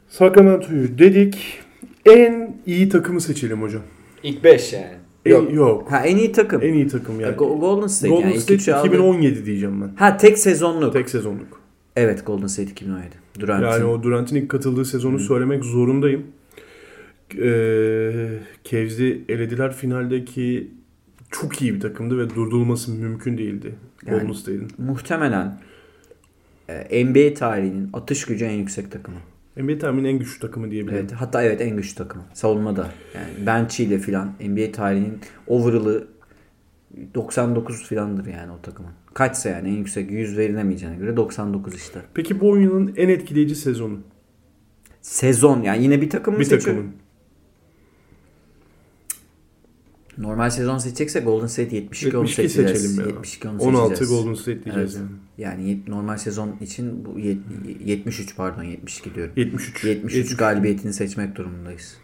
Sacramento'yu dedik. En iyi takımı seçelim hocam. İlk 5 yani. En, yok. yok. Ha en iyi takım. En iyi takım yani. Golden State Golden yani. State 2017 diyeceğim ben. Ha tek sezonluk. Tek sezonluk. Evet Golden State 2017. Durant'in. Yani o Durant'in ilk katıldığı sezonu Hı. söylemek zorundayım. Ee, Cavs'i elediler finaldeki çok iyi bir takımdı ve durdurulması mümkün değildi yani, Golden State'in. Muhtemelen e, NBA tarihinin atış gücü en yüksek takımı. NBA tarihinin en güçlü takımı diyebilirim. Evet, hatta evet en güçlü takımı. Savunmada. Yani bench ile filan NBA tarihinin overall'ı 99 filandır yani o takımın. Kaçsa yani en yüksek 100 verilemeyeceğine göre 99 işte. Peki bu oyunun en etkileyici sezonu? Sezon yani yine bir takım mı Bir takımın. Normal sezon seçecekse Golden State 72, 72 onu seçeceğiz. seçelim ya. 72 onu 16 seçeceğiz. Golden State diyeceğiz evet. yani. Yani normal sezon için bu 73 pardon 72 diyorum. 73. 73, 73. galibiyetini seçmek durumundayız.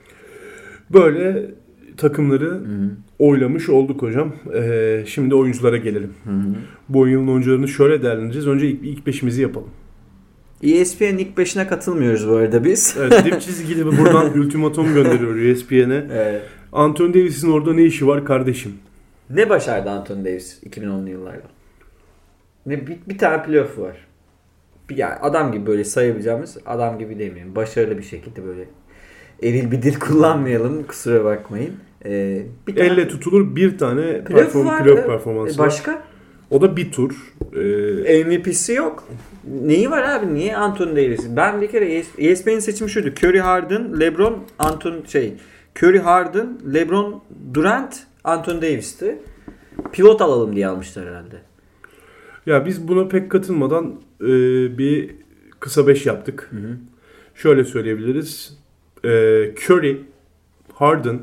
Böyle takımları Hı hı. oylamış olduk hocam. Ee, şimdi oyunculara gelelim. Hı hı. Bu yılın oyuncularını şöyle değerlendireceğiz. Önce ilk, ilk beşimizi yapalım. ESPN ilk 5'ine katılmıyoruz bu arada biz. Evet, dip çizgili buradan ultimatum gönderiyor ESPN'e. Evet. Anthony Davis'in orada ne işi var kardeşim? Ne başardı Anthony Davis 2010'lu yıllarda? Ne bir, bir tane playoff var. Bir, yani adam gibi böyle sayabileceğimiz adam gibi demeyelim. Başarılı bir şekilde böyle eril bir dil kullanmayalım kusura bakmayın. Ee, bir tane Elle tutulur bir tane playoff perform, var. playoff performansı var. Başka? O da bir tur. Ee, MVP'si yok. Neyi var abi? Niye Anthony Davis? Ben bir kere ES- ESPN'in seçimi şuydu. Curry Harden, LeBron, Anthony şey Curry Harden, LeBron, Durant, Anthony Davis'ti. Pivot alalım diye almışlar herhalde. ya biz buna pek katılmadan e, bir kısa beş yaptık. Şöyle söyleyebiliriz. Ee, Curry, Harden,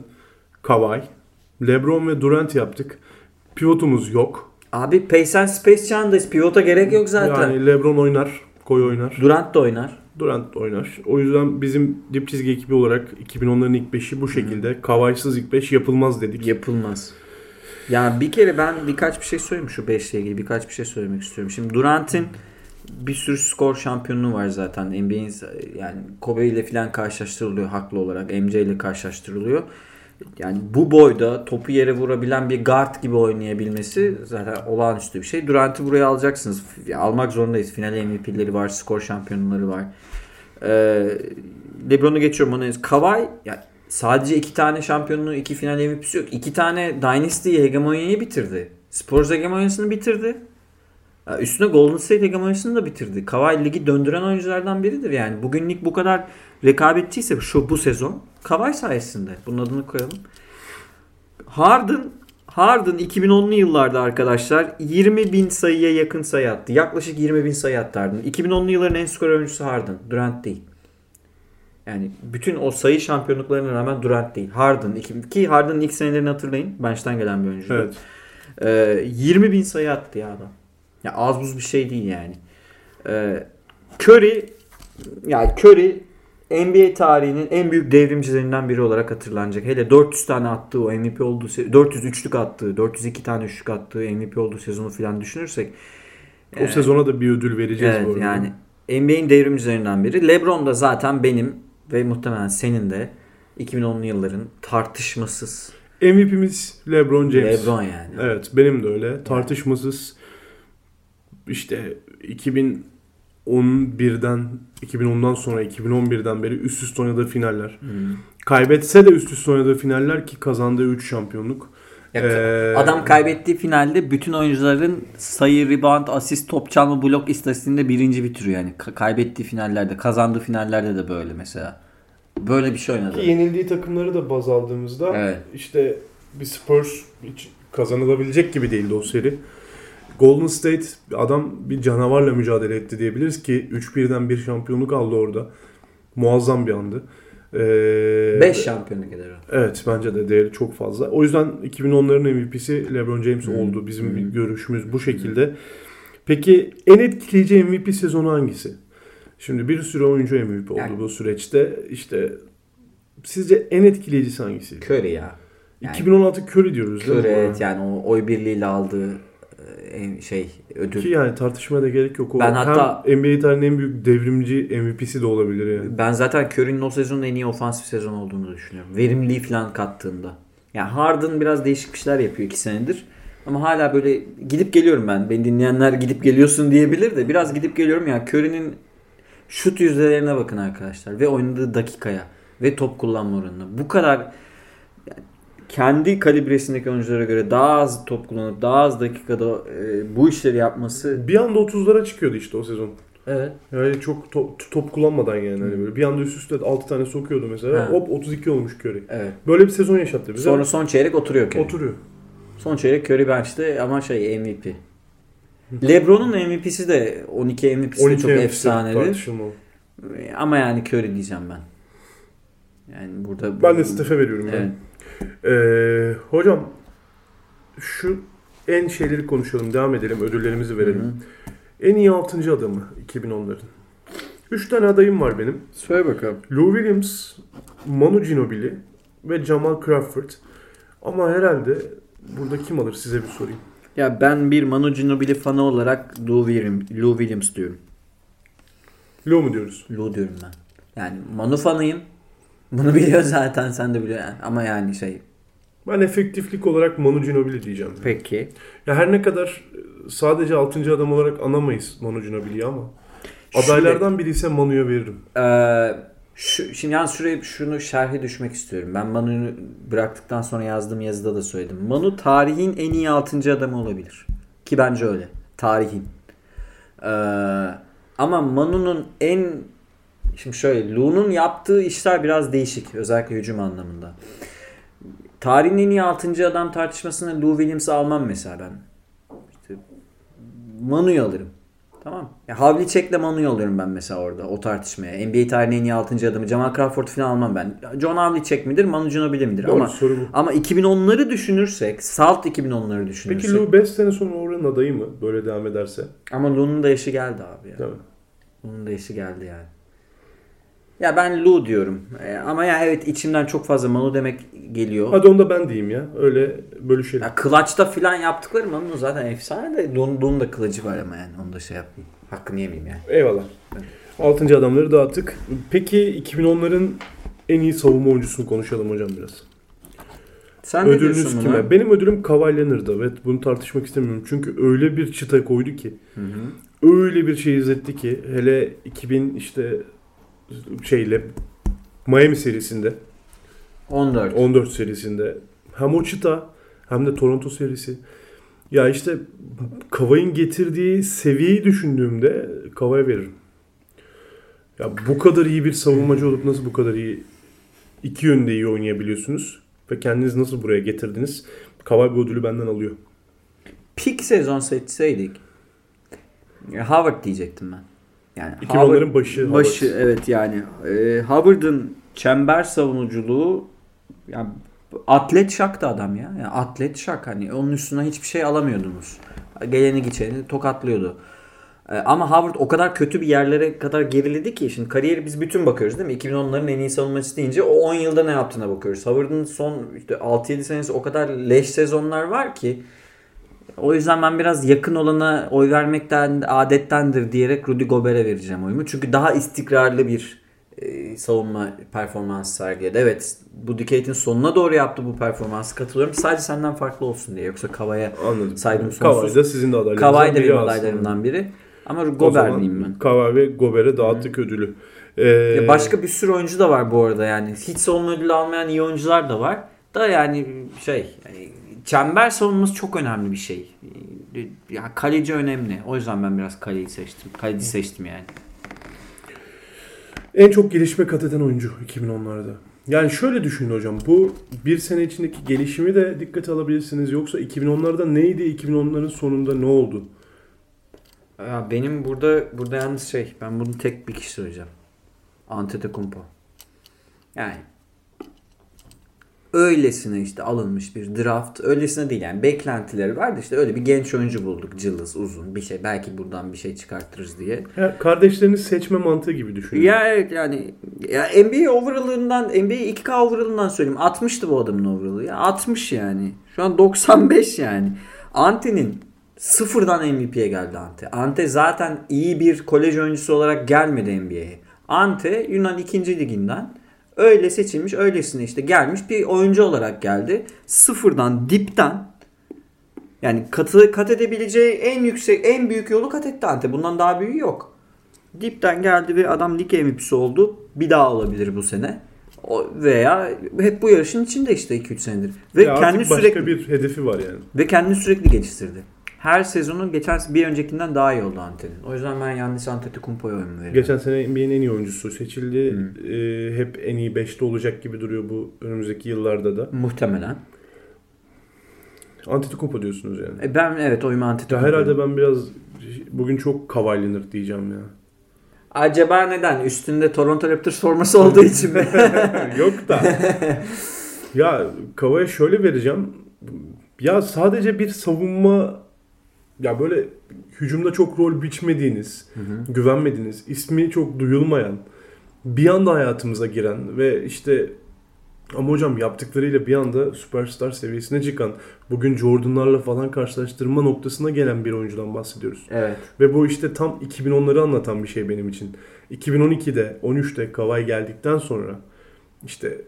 Kawhi, LeBron ve Durant yaptık. Pivotumuz yok. Abi Pace and Space çağındayız. Pivota gerek yok zaten. Yani LeBron oynar, Koy oynar. Durant da oynar. Durant oynar. O yüzden bizim dip çizgi ekibi olarak 2010'ların ilk beşi bu şekilde. Kawhi'sız ilk beş yapılmaz dedik. Yapılmaz. Yani bir kere ben birkaç bir şey söyleyeyim şu 5 ile ilgili birkaç bir şey söylemek istiyorum. Şimdi Durant'in bir sürü skor şampiyonluğu var zaten. NBA'in yani Kobe ile falan karşılaştırılıyor haklı olarak. MJ ile karşılaştırılıyor. Yani bu boyda topu yere vurabilen bir guard gibi oynayabilmesi zaten olağanüstü bir şey. Durant'ı buraya alacaksınız. Almak zorundayız. Final MVP'leri var, skor şampiyonları var. Ee, LeBron'u geçiyorum ona. Kawhi ya sadece iki tane şampiyonluğu, iki final MVP'si yok. İki tane Dynasty hegemonyayı bitirdi. Spurs hegemonyasını bitirdi. Üstüne Golden State hegemonyasını da bitirdi. Kawhi ligi döndüren oyunculardan biridir yani. Bugün lig bu kadar rekabetçiyse şu bu sezon Kawhi sayesinde. Bunun adını koyalım. Harden Harden 2010'lu yıllarda arkadaşlar 20 bin sayıya yakın sayı attı. Yaklaşık 20 bin sayı attı Harden. 2010'lu yılların en skor oyuncusu Harden. Durant değil. Yani bütün o sayı şampiyonluklarına rağmen Durant değil. Harden. Ki Harden'ın ilk senelerini hatırlayın. Bench'ten gelen bir oyuncu. Evet. Ee, 20 bin sayı attı ya adam. Ya az buz bir şey değil yani. Ee, Curry yani Curry NBA tarihinin en büyük devrimcilerinden biri olarak hatırlanacak. Hele 400 tane attığı o MVP olduğu se- 400 üçlük attığı, 402 tane üçlük attığı MVP olduğu sezonu falan düşünürsek O sezona da bir ödül vereceğiz Evet bu arada. yani NBA'in devrimcilerinden biri. LeBron da zaten benim ve muhtemelen senin de 2010'lu yılların tartışmasız MVP'miz LeBron James. LeBron yani. Evet benim de öyle. Tartışmasız işte 2011'den 2010'dan sonra 2011'den beri üst üste oynadığı finaller. Hmm. Kaybetse de üst üste oynadığı finaller ki kazandığı 3 şampiyonluk. Ya, Ee, Adam kaybettiği finalde bütün oyuncuların sayı, rebound, asist, top çalma, blok istatistiğinde birinci bitiriyor yani. Ka- kaybettiği finallerde, kazandığı finallerde de böyle mesela. Böyle bir şey oynadı. Ki yenildiği takımları da baz aldığımızda Evet. işte bir Spurs hiç kazanılabilecek gibi değildi o seri. Golden State adam bir canavarla mücadele etti diyebiliriz ki 3-1'den bir şampiyonluk aldı orada. Muazzam bir andı. Ee, 5 şampiyonluk eder o. Evet bence de değeri çok fazla. O yüzden 2010'ların MVP'si LeBron James Hı. oldu. Bizim bir görüşümüz bu şekilde. Peki en etkileyici MVP sezonu hangisi? Şimdi bir sürü oyuncu MVP oldu Yani- bu süreçte. İşte sizce en etkileyicisi hangisi? Curry ya. Yani 2016 Curry diyoruz değil mi? Curry evet yani o oy birliğiyle aldığı en şey ödül. Ki yani tartışmaya da gerek yok. O Ben hatta- hem NBA tarihinin en büyük devrimci MVP'si de olabilir yani. Ben zaten Curry'nin o sezonun en iyi ofansif sezon olduğunu düşünüyorum. Verimliliği falan kattığında. Yani Harden biraz değişik şeyler yapıyor iki senedir. Ama hala böyle gidip geliyorum ben. Beni dinleyenler gidip geliyorsun diyebilir de biraz gidip geliyorum ya. Curry'nin şut yüzdelerine bakın arkadaşlar. Ve oynadığı dakikaya. Ve top kullanma oranına. Bu kadar yani kendi kalibresindeki oyunculara göre daha az top kullanıp daha az dakikada e, bu işleri yapması Bir anda 30'lara çıkıyordu işte o sezon. evet. Yani çok top, top kullanmadan yani hani böyle. Bir anda üst üste 6 tane sokuyordu mesela. Ha. Hop 32 olmuş Curry. Evet. Böyle bir sezon yaşattı bize. Sonra son çeyrek oturuyor Curry. oturuyor. Son çeyrek Curry bench'te ama şey MVP. LeBron'un MVP'si de 12 MVP'si de 12 çok MVP'si efsanedir. Ama yani Curry diyeceğim ben. Yani burada Ben de Steph'e veriyorum. Evet. Ben. Ee, hocam şu en şeyleri konuşalım. Devam edelim. Ödüllerimizi verelim. Hı hı. En iyi 6. adamı 2010'ların. 3 tane adayım var benim. Söyle bakalım. Lou Williams, Manu Ginobili ve Jamal Crawford. Ama herhalde burada kim alır size bir sorayım. Ya ben bir Manu Ginobili fanı olarak Lou Williams, Lou Williams diyorum. Lo mu diyoruz? Lou diyorum ben. Yani Manu fanıyım. Bunu biliyor zaten sen de biliyorsun. Ama yani şey. Ben efektiflik olarak Manu Ginobili diyeceğim. Peki. Ya her ne kadar sadece 6. adam olarak anamayız Manu Ginobili'yi ama adaylardan biri ise Manu'ya veririm. Ee, şu, şimdi yalnız şuraya şunu şerhe düşmek istiyorum. Ben Manu'yu bıraktıktan sonra yazdığım yazıda da söyledim. Manu tarihin en iyi 6. adamı olabilir. Ki bence öyle. Tarihin. Ee, ama Manu'nun en şimdi şöyle Lou'nun yaptığı işler biraz değişik. Özellikle hücum anlamında. Tarihin en iyi 6. adam tartışmasında Lou Williams'ı almam mesela ben. İşte Manu'yu alırım. Tamam. Ya Havlicek'le Manu'yu alıyorum ben mesela orada o tartışmaya. NBA tarihinin en iyi 6. adamı Jamal Crawford falan almam ben. John Havlicek midir, Manu Ginobili midir? Doğru ama soru bu. ama 2010'ları düşünürsek, salt 2010'ları düşünürsek. Peki Lou 5 sene sonra oranın adayı mı böyle devam ederse? Ama Lou'nun da yaşı geldi abi ya. Değil mi? Lou'nun da yaşı geldi yani. Ya ben Lou diyorum. Ee, ama ya evet içimden çok fazla Manu demek geliyor. Hadi onu da ben diyeyim ya. Öyle bölüşelim. Ya Clutch'ta filan yaptıkları Manu'nun zaten efsane de Lou'nun da kılıcı var ama yani onu da şey yapmayayım. Hakkını yemeyeyim yani. Eyvallah. 6. adamları dağıttık. Peki 2010'ların en iyi savunma oyuncusunu konuşalım hocam biraz. Sen Ödülünüz diyorsun buna? kime? Benim ödülüm Kawhi Leonard'a. Evet bunu tartışmak istemiyorum. Çünkü öyle bir çıta koydu ki. Hı hı. Öyle bir şey izletti ki. Hele 2000 işte şeyle Miami serisinde 14. 14 serisinde hem o çıta hem de Toronto serisi. Ya işte Kavay'ın getirdiği seviyeyi düşündüğümde Kavay'a veririm. Ya bu kadar iyi bir savunmacı olup nasıl bu kadar iyi iki yönde iyi oynayabiliyorsunuz ve kendinizi nasıl buraya getirdiniz? Kavay bu ödülü benden alıyor. Peak sezon seçseydik Howard diyecektim ben. Yani 2010'ların başı başı Howard. evet yani e, Howard'ın çember savunuculuğu yani atlet şaktı adam ya. Yani atlet şak hani onun üstüne hiçbir şey alamıyordunuz. Geleni geçeni tokatlıyordu. E, Ama Howard o kadar kötü bir yerlere kadar geriledi ki şimdi kariyeri biz bütün bakıyoruz değil mi? 2010'ların en iyi savunmacısı deyince o 10 yılda ne yaptığına bakıyoruz. Howard'ın son işte 6-7 senesi o kadar leş sezonlar var ki o yüzden ben biraz yakın olana oy vermekten adettendir diyerek Rudy Gobert'e vereceğim oyumu. Çünkü daha istikrarlı bir e, savunma performansı sergiledi. Evet bu Decade'in sonuna doğru yaptı bu performansı katılıyorum. Sadece senden farklı olsun diye. Yoksa Kava'ya Anladım. Saygım sonsuz. Kavay da sizin de adaylarınızdan Kavay da benim adaylarımdan biri. Ama O Gober zaman diyeyim ben. Kavay ve Gober'e dağıttık ödülü. Ee, Ya başka bir sürü oyuncu da var bu arada yani. Hiç savunma ödülü almayan iyi oyuncular da var. Da yani şey yani çember savunması çok önemli bir şey. Ya kaleci önemli. O yüzden ben biraz kaleyi seçtim. Kaleci seçtim yani. En çok gelişme kat eden oyuncu 2010'larda. Yani şöyle düşünün hocam. Bu bir sene içindeki gelişimi de dikkate alabilirsiniz. Yoksa 2010'larda neydi? 2010'ların sonunda ne oldu? Ya benim burada burada yalnız şey ben bunu tek bir kişi söyleyeceğim. Antetokounmpo. Yani öylesine işte alınmış bir draft. Öylesine değil yani beklentileri vardı işte öyle bir genç oyuncu bulduk. Cılız, uzun bir şey. Belki buradan bir şey çıkartırız diye. Ya kardeşlerini seçme mantığı gibi düşünün. Ya evet yani ya NBA overall'ından NBA 2K overall'ından söyleyeyim. 60'tı bu adamın overall'ı. Ya 60 yani. Şu an 95 yani. Ante'nin sıfırdan MVP'ye geldi Ante. Ante zaten iyi bir kolej oyuncusu olarak gelmedi NBA'ye. Ante Yunan 2. liginden öyle seçilmiş öylesine işte gelmiş bir oyuncu olarak geldi. Sıfırdan dipten yani katı, kat edebileceği en yüksek en büyük yolu kat etti Ante. Bundan daha büyüğü yok. Dipten geldi ve adam lig MVP'si oldu. Bir daha olabilir bu sene. O, veya hep bu yarışın içinde işte 2-3 senedir. Ve Ya kendi sürekli bir hedefi var yani. ve kendini sürekli geliştirdi. Her sezonun geçen bir öncekinden daha iyi oldu Ante'nin. O yüzden ben Yannis Antetokounmpo'ya oyumu veriyorum. Geçen sene NBA'nin en iyi oyuncusu seçildi. Ee, hep en iyi 5'te olacak gibi duruyor bu önümüzdeki yıllarda da. Muhtemelen. Antetokounmpo diyorsunuz yani. E ben evet oyumu Antetokounmpo. herhalde ben biraz bugün çok Leonard diyeceğim ya. Acaba neden? Üstünde Toronto Raptors forması olduğu için mi? Yok da. ya Kava'ya şöyle vereceğim. Ya sadece bir savunma ya böyle hücumda çok rol biçmediğiniz, güvenmediğiniz, ismi çok duyulmayan, bir anda hayatımıza giren ve işte Ama hocam yaptıklarıyla bir anda süperstar seviyesine çıkan, bugün Jordan'larla falan karşılaştırma noktasına gelen bir oyuncudan bahsediyoruz. Evet. Ve bu işte tam 2010'ları anlatan bir şey benim için. 2012'de, 13'te Kawhi geldikten sonra işte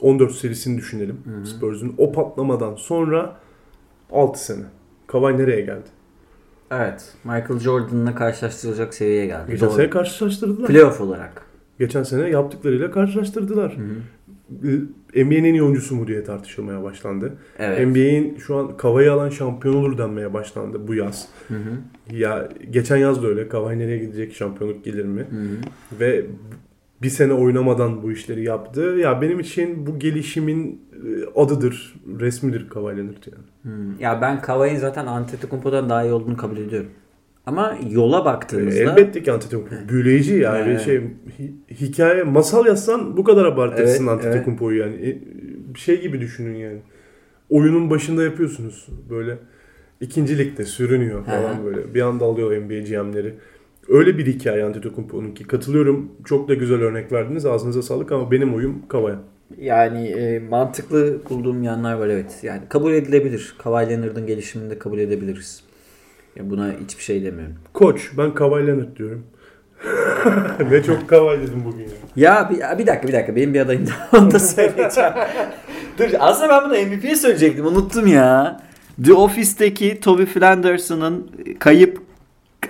14 serisini düşünelim Hı hı. Spurs'un. O patlamadan sonra 6 sene. Kawhi nereye geldi? Evet. Michael Jordan'la karşılaştırılacak seviyeye geldi. Geçen Doğru. sene karşılaştırdılar. Playoff olarak. Geçen sene yaptıklarıyla karşılaştırdılar. Hı hı. NBA'nin en iyi oyuncusu mu diye tartışılmaya başlandı. Evet. NBA'in şu an Kavay'ı alan şampiyon olur denmeye başlandı bu yaz. Hı hı. Ya geçen yaz da öyle. Kavay nereye gidecek? Şampiyonluk gelir mi? Hı hı. Ve bir sene oynamadan bu işleri yaptı. Ya benim için bu gelişimin e, adıdır, resmidir Kawhi Leonard yani. Hmm. Ya ben Kawhi'nin zaten Antetokounmpo'dan daha iyi olduğunu kabul ediyorum. Ama yola E, baktığınızda elbette ki Antetokounmpo büyüleyici ya. Evet. Ve şey hi- hikaye masal yazsan bu kadar abartırsın Evet, Antetokounmpo'yu yani. E, şey gibi düşünün yani. Oyunun başında yapıyorsunuz böyle ikinci ligde sürünüyor falan Aha. böyle. Bir anda alıyor NBA GM'leri. Öyle bir hikaye Antetokounmpo'nunki. Katılıyorum. Çok da güzel örnek verdiniz. Ağzınıza sağlık ama benim oyum Kavaya. yani e, mantıklı bulduğum yanlar var evet. Yani kabul edilebilir. Kawhi Leonard'ın gelişimini de kabul edebiliriz. Ya buna hiçbir şey demiyorum. Koç. Ben Kawhi Leonard diyorum. ne çok Kawhi dedim bugün ya. Ya bir, bir dakika bir dakika benim bir adayım daha onu da söyleyeceğim. Dur aslında ben bunu MVP'ye söyleyecektim unuttum ya. The Office'teki Toby Flanderson'ın kayıp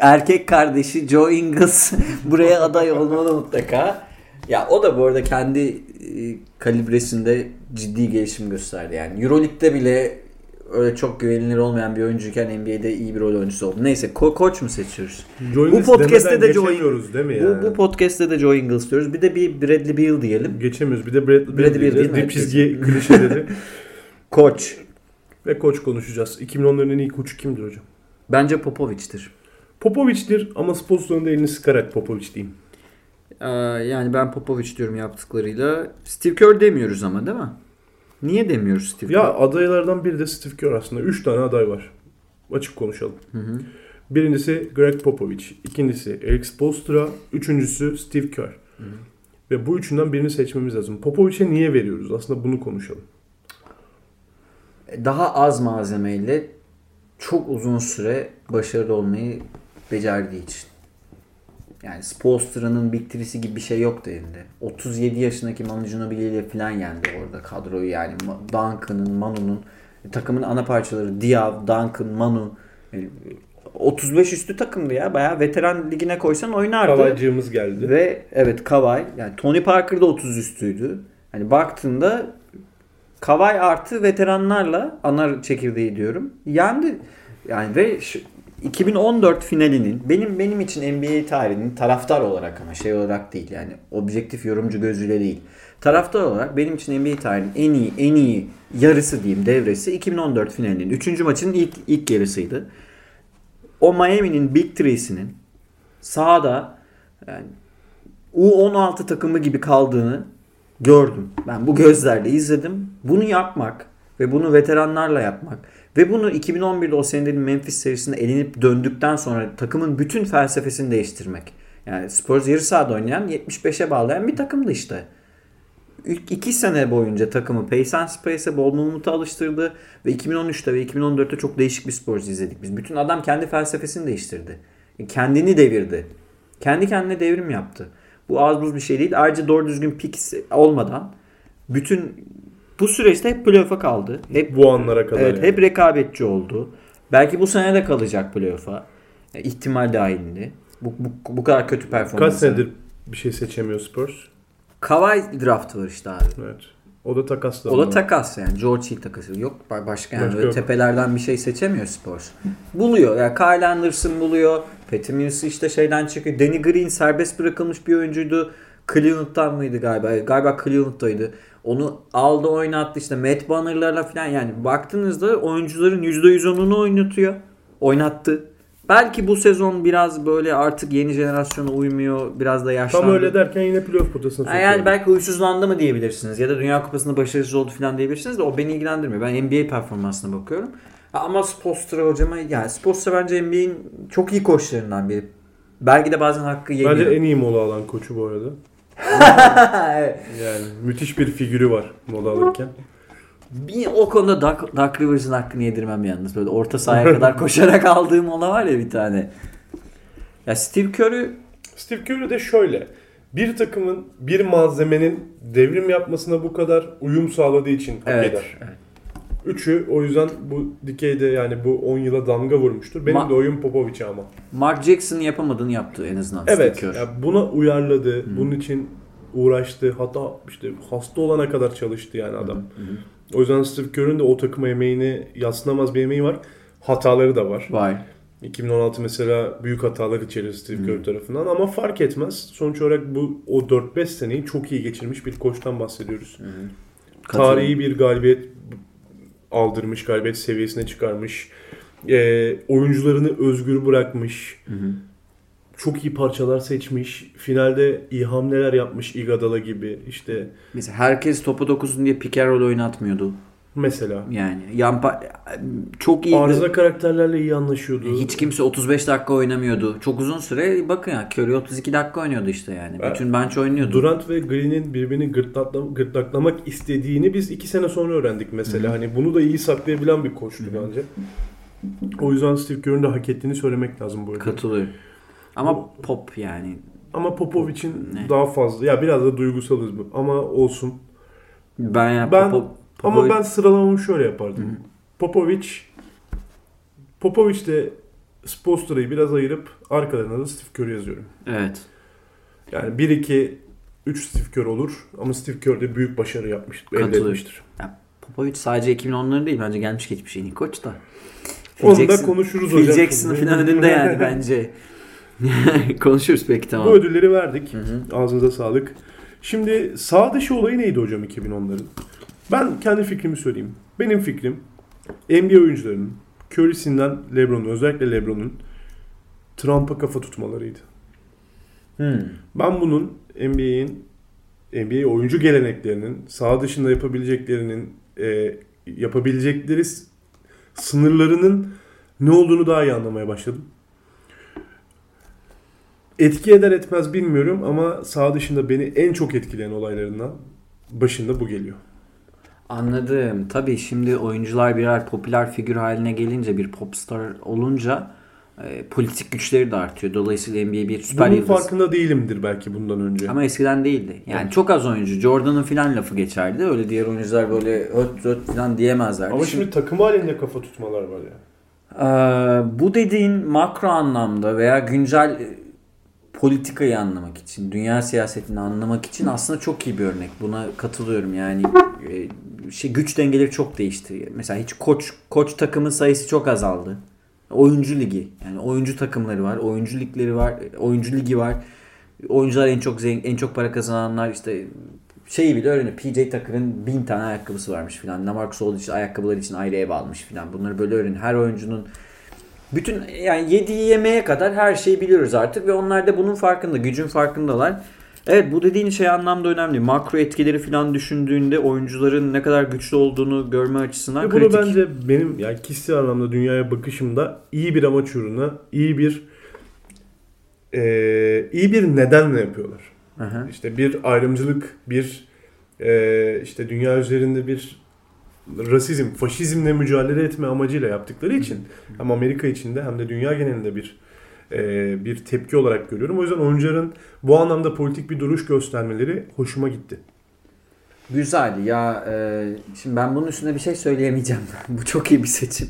erkek kardeşi Joe Ingles buraya aday olmalı mutlaka. Ya o da bu arada kendi e, kalibresinde ciddi gelişim gösterdi. Yani Euroleague'de bile öyle çok güvenilir olmayan bir oyuncuyken NBA'de iyi bir rol oyuncusu oldu. Neyse ko- koç mu seçiyoruz? Joe Bu Ingles podcast'te de Joe- geçemiyoruz değil mi Bu, ya? bu podcast'te de Joe Ingles diyoruz. Bir de bir Bradley Beal diyelim. Geçemiyoruz. Bir de Brad, Bradley Beal mi? Dip çizgi klişeleri. Koç. Ve koç konuşacağız. 2010'ların en iyi koçu kimdir hocam? Bence Popovic'tir. Popovic'tir ama Spolstra'nın da elini sıkarak Popovic diyeyim. Ee, yani ben Popovic diyorum yaptıklarıyla. Steve Kerr demiyoruz ama değil mi? Niye demiyoruz Steve Ya Kerr? adaylardan biri de Steve Kerr aslında. 3 tane aday var. Açık konuşalım. Hı hı. Birincisi Greg Popovich, ikincisi Eric Spoelstra, üçüncüsü Steve Kerr. Ve bu üçünden birini seçmemiz lazım. Popovic'e niye veriyoruz? Aslında bunu konuşalım. Daha az malzemeyle çok uzun süre başarılı olmayı becerdiği için. Yani Spolstra'nın Big Three'si gibi bir şey yoktu elinde. 37 yaşındaki Manu Ginobili ile falan yendi orada kadroyu yani. Duncan'ın, Manu'nun takımın ana parçaları Diaw, Duncan, Manu. Yani 35 üstü takımdı ya. Bayağı veteran ligine koysan oynardı. Kalaycığımız geldi. Ve evet Kawhi yani Tony Parker da 30 üstüydü. Hani baktığında Kawhi artı veteranlarla ana çekirdeği diyorum. Yendi. Yani ve 2014 finalinin benim benim için NBA tarihinin taraftar olarak ama şey olarak değil yani objektif yorumcu gözüyle değil. Taraftar olarak benim için NBA tarihinin en iyi en iyi yarısı diyeyim devresi 2014 finalinin 3. maçın ilk ilk yarısıydı. O Miami'nin Big Three'sinin sahada yani U16 takımı gibi kaldığını gördüm. Ben bu gözlerle izledim. Bunu yapmak ve bunu veteranlarla yapmak ve bunu 2011'de o senenin Memphis serisinde elenip döndükten sonra takımın bütün felsefesini değiştirmek. Yani Spurs yarı sahada oynayan 75'e bağlayan bir takımdı işte. İlk iki sene boyunca takımı pace and space'e bol Mumut'a alıştırdı ve 2013'te ve 2014'te çok değişik bir Spurs izledik biz. Bütün adam kendi felsefesini değiştirdi. Kendini devirdi. Kendi kendine devrim yaptı. Bu az buz bir şey değil. Ayrıca doğru düzgün pik olmadan bütün bu süreçte hep playoff'a kaldı. Hep Bu anlara kadar. Evet yani. hep rekabetçi oldu. Belki bu sene de kalacak playoff'a. Yani ihtimal dahilinde. Bu, bu, bu kadar kötü performans. Kaç senedir bir şey seçemiyor Spurs? Kawhi draftı var işte abi. Evet. O da takasla. O da takas yani. George Hill takası. Yok ba- başka yani Başka yok. tepelerden bir şey seçemiyor Spurs. Buluyor. Yani Kyle Anderson buluyor. Patty Mills işte şeyden çıkıyor. Danny Green serbest bırakılmış bir oyuncuydu. Cleveland'dan mıydı galiba? Galiba Cleveland'daydı. Onu aldı oynattı işte Matt Banner'larla falan yani baktığınızda oyuncuların %110'unu oynatıyor. Oynattı. Belki bu sezon biraz böyle artık yeni jenerasyona uymuyor. Biraz da yaşlandı. Tam öyle derken yine playoff potasına sokuyor. Yani belki huysuzlandı mı diyebilirsiniz ya da Dünya Kupası'nda başarısız oldu falan diyebilirsiniz de o beni ilgilendirmiyor. Ben NBA performansına bakıyorum. Ama Spoelstra hocama yani Spoelstra bence NBA'in çok iyi koçlarından biri. Belki de bazen hakkı yeniyor. Bence en iyi mola alan koçu bu arada. Yani müthiş bir figürü var moda alırken. Bir o konuda Doug, Doug Rivers'ın hakkını yedirmem yalnız. Böyle orta sahaya kadar koşarak aldığım ola var ya bir tane. Ya Steve Kerr'ü Steve Curry de şöyle. Bir takımın bir malzemenin devrim yapmasına bu kadar uyum sağladığı için hak evet, eder. evet. Üçü o yüzden bu dikeyde yani bu 10 yıla damga vurmuştur. Benim Ma- de oyun Popovic'e ama. Mark Jackson'ın yapamadığını yaptı en azından Evet. Steve Kerr. ya buna uyarladı. Bunun için uğraştı. Hatta işte hasta olana kadar çalıştı yani adam. O yüzden Steve Kerr'ün de o takıma emeğini yatsınamaz bir emeği var. Hataları da var. Var. 2016 mesela büyük hatalar içerir Steve Kerr tarafından ama fark etmez. Sonuç olarak bu o 4-5 seneyi çok iyi geçirmiş bir koçtan bahsediyoruz. Katılıyorum. Tarihi bir galibiyet aldırmış, galibiyet seviyesine çıkarmış. Ee, oyuncularını özgür bırakmış. Çok iyi parçalar seçmiş. Finalde iyi hamleler yapmış Iguodala gibi. işte Mesela herkes topu dokusun diye pick and roll oynatmıyordu. Mesela. Yani Yampa çok iyi. Arıza karakterlerle iyi anlaşıyordu. Hiç kimse 35 dakika oynamıyordu. Çok uzun süre bakın ya Curry 32 dakika oynuyordu işte yani. Ben- Bütün bench oynuyordu. Durant ve Green'in birbirini gırtlakla- gırtlaklamak istediğini biz iki sene sonra öğrendik mesela. Hani bunu da iyi saklayabilen bir koçtu bence. O yüzden Steve Kerr'ün de hak ettiğini söylemek lazım bu arada. Katılıyorum. Ama pop yani. Ama Popovic'in daha fazla. Ya biraz da duygusalız bu. Ama olsun. Ben ya Ben- Popo- Ama Popovic- ben sıralamamı şöyle yapardım. Popovic Popovic de Spostra'yı biraz ayırıp arkalarına da Steve Kerr yazıyorum. Evet. Yani 1 2 3 Steve Kerr olur ama Steve Kerr de büyük başarı yapmış, elde etmiştir. Ya, Popovic sadece 2010'ların değil bence gelmiş geçmiş en iyi koç da. Phil Onu da Jackson- konuşuruz Phil hocam. Falan önünde yani bence. Konuşuruz peki tamam. Bu ödülleri verdik. Hı hı. Ağzınıza sağlık. Şimdi sağ dışı olayı neydi hocam 2010'ların? Ben kendi fikrimi söyleyeyim. Benim fikrim NBA oyuncularının Curry'sinden LeBron'un özellikle LeBron'un Trump'a kafa tutmalarıydı. Hmm. Ben bunun NBA'in NBA oyuncu geleneklerinin sağ dışında yapabileceklerinin e, yapabilecekleri sınırlarının ne olduğunu daha iyi anlamaya başladım. Etki eder etmez bilmiyorum ama sağ dışında beni en çok etkileyen olaylarından başında bu geliyor. Anladım. Tabii şimdi oyuncular birer popüler figür haline gelince bir popstar olunca e, politik güçleri de artıyor. Dolayısıyla NBA bir süper Bunun yıldız. farkında değilimdir belki bundan önce. Ama eskiden değildi. Yani çok az oyuncu. Jordan'ın filan lafı geçerdi. Öyle diğer oyuncular böyle öt öt filan diyemezlerdi. Ama Şimdi- şimdi takım halinde kafa tutmalar var ya. Ee, bu dediğin makro anlamda veya güncel e, politikayı anlamak için, dünya siyasetini anlamak için aslında çok iyi bir örnek. Buna katılıyorum. Yani e, şey güç dengeleri çok değişti. Mesela hiç koç koç takımın sayısı çok azaldı. Oyuncu ligi. Yani oyuncu takımları var, oyuncu ligleri var, oyuncu ligi var. Oyuncular en çok zengin, en çok para kazananlar işte şeyi bile öğreniyor. PJ Tucker'ın bin tane ayakkabısı varmış filan. Lamarcus Aldridge ayakkabıları için ayrı ev almış filan. Bunları böyle öğreniyor. Her oyuncunun bütün yani yediği yemeğe kadar her şeyi biliyoruz artık ve onlar da bunun farkında, gücün farkındalar. Evet bu dediğin şey anlamda önemli. Makro etkileri falan düşündüğünde oyuncuların ne kadar güçlü olduğunu görme açısından Ve bunu kritik. bence benim yani kişisel anlamda dünyaya bakışımda iyi bir amaç uğruna iyi bir eee, iyi bir nedenle yapıyorlar. Hı. İşte bir ayrımcılık, bir eee, işte dünya üzerinde bir rasizm, faşizmle mücadele etme amacıyla yaptıkları için hem Amerika içinde hem de dünya genelinde bir eee, bir tepki olarak görüyorum. O yüzden oyuncuların bu anlamda politik bir duruş göstermeleri hoşuma gitti. Güzel ya e, şimdi ben bunun üstüne bir şey söyleyemeyeceğim. Bu çok iyi bir seçim.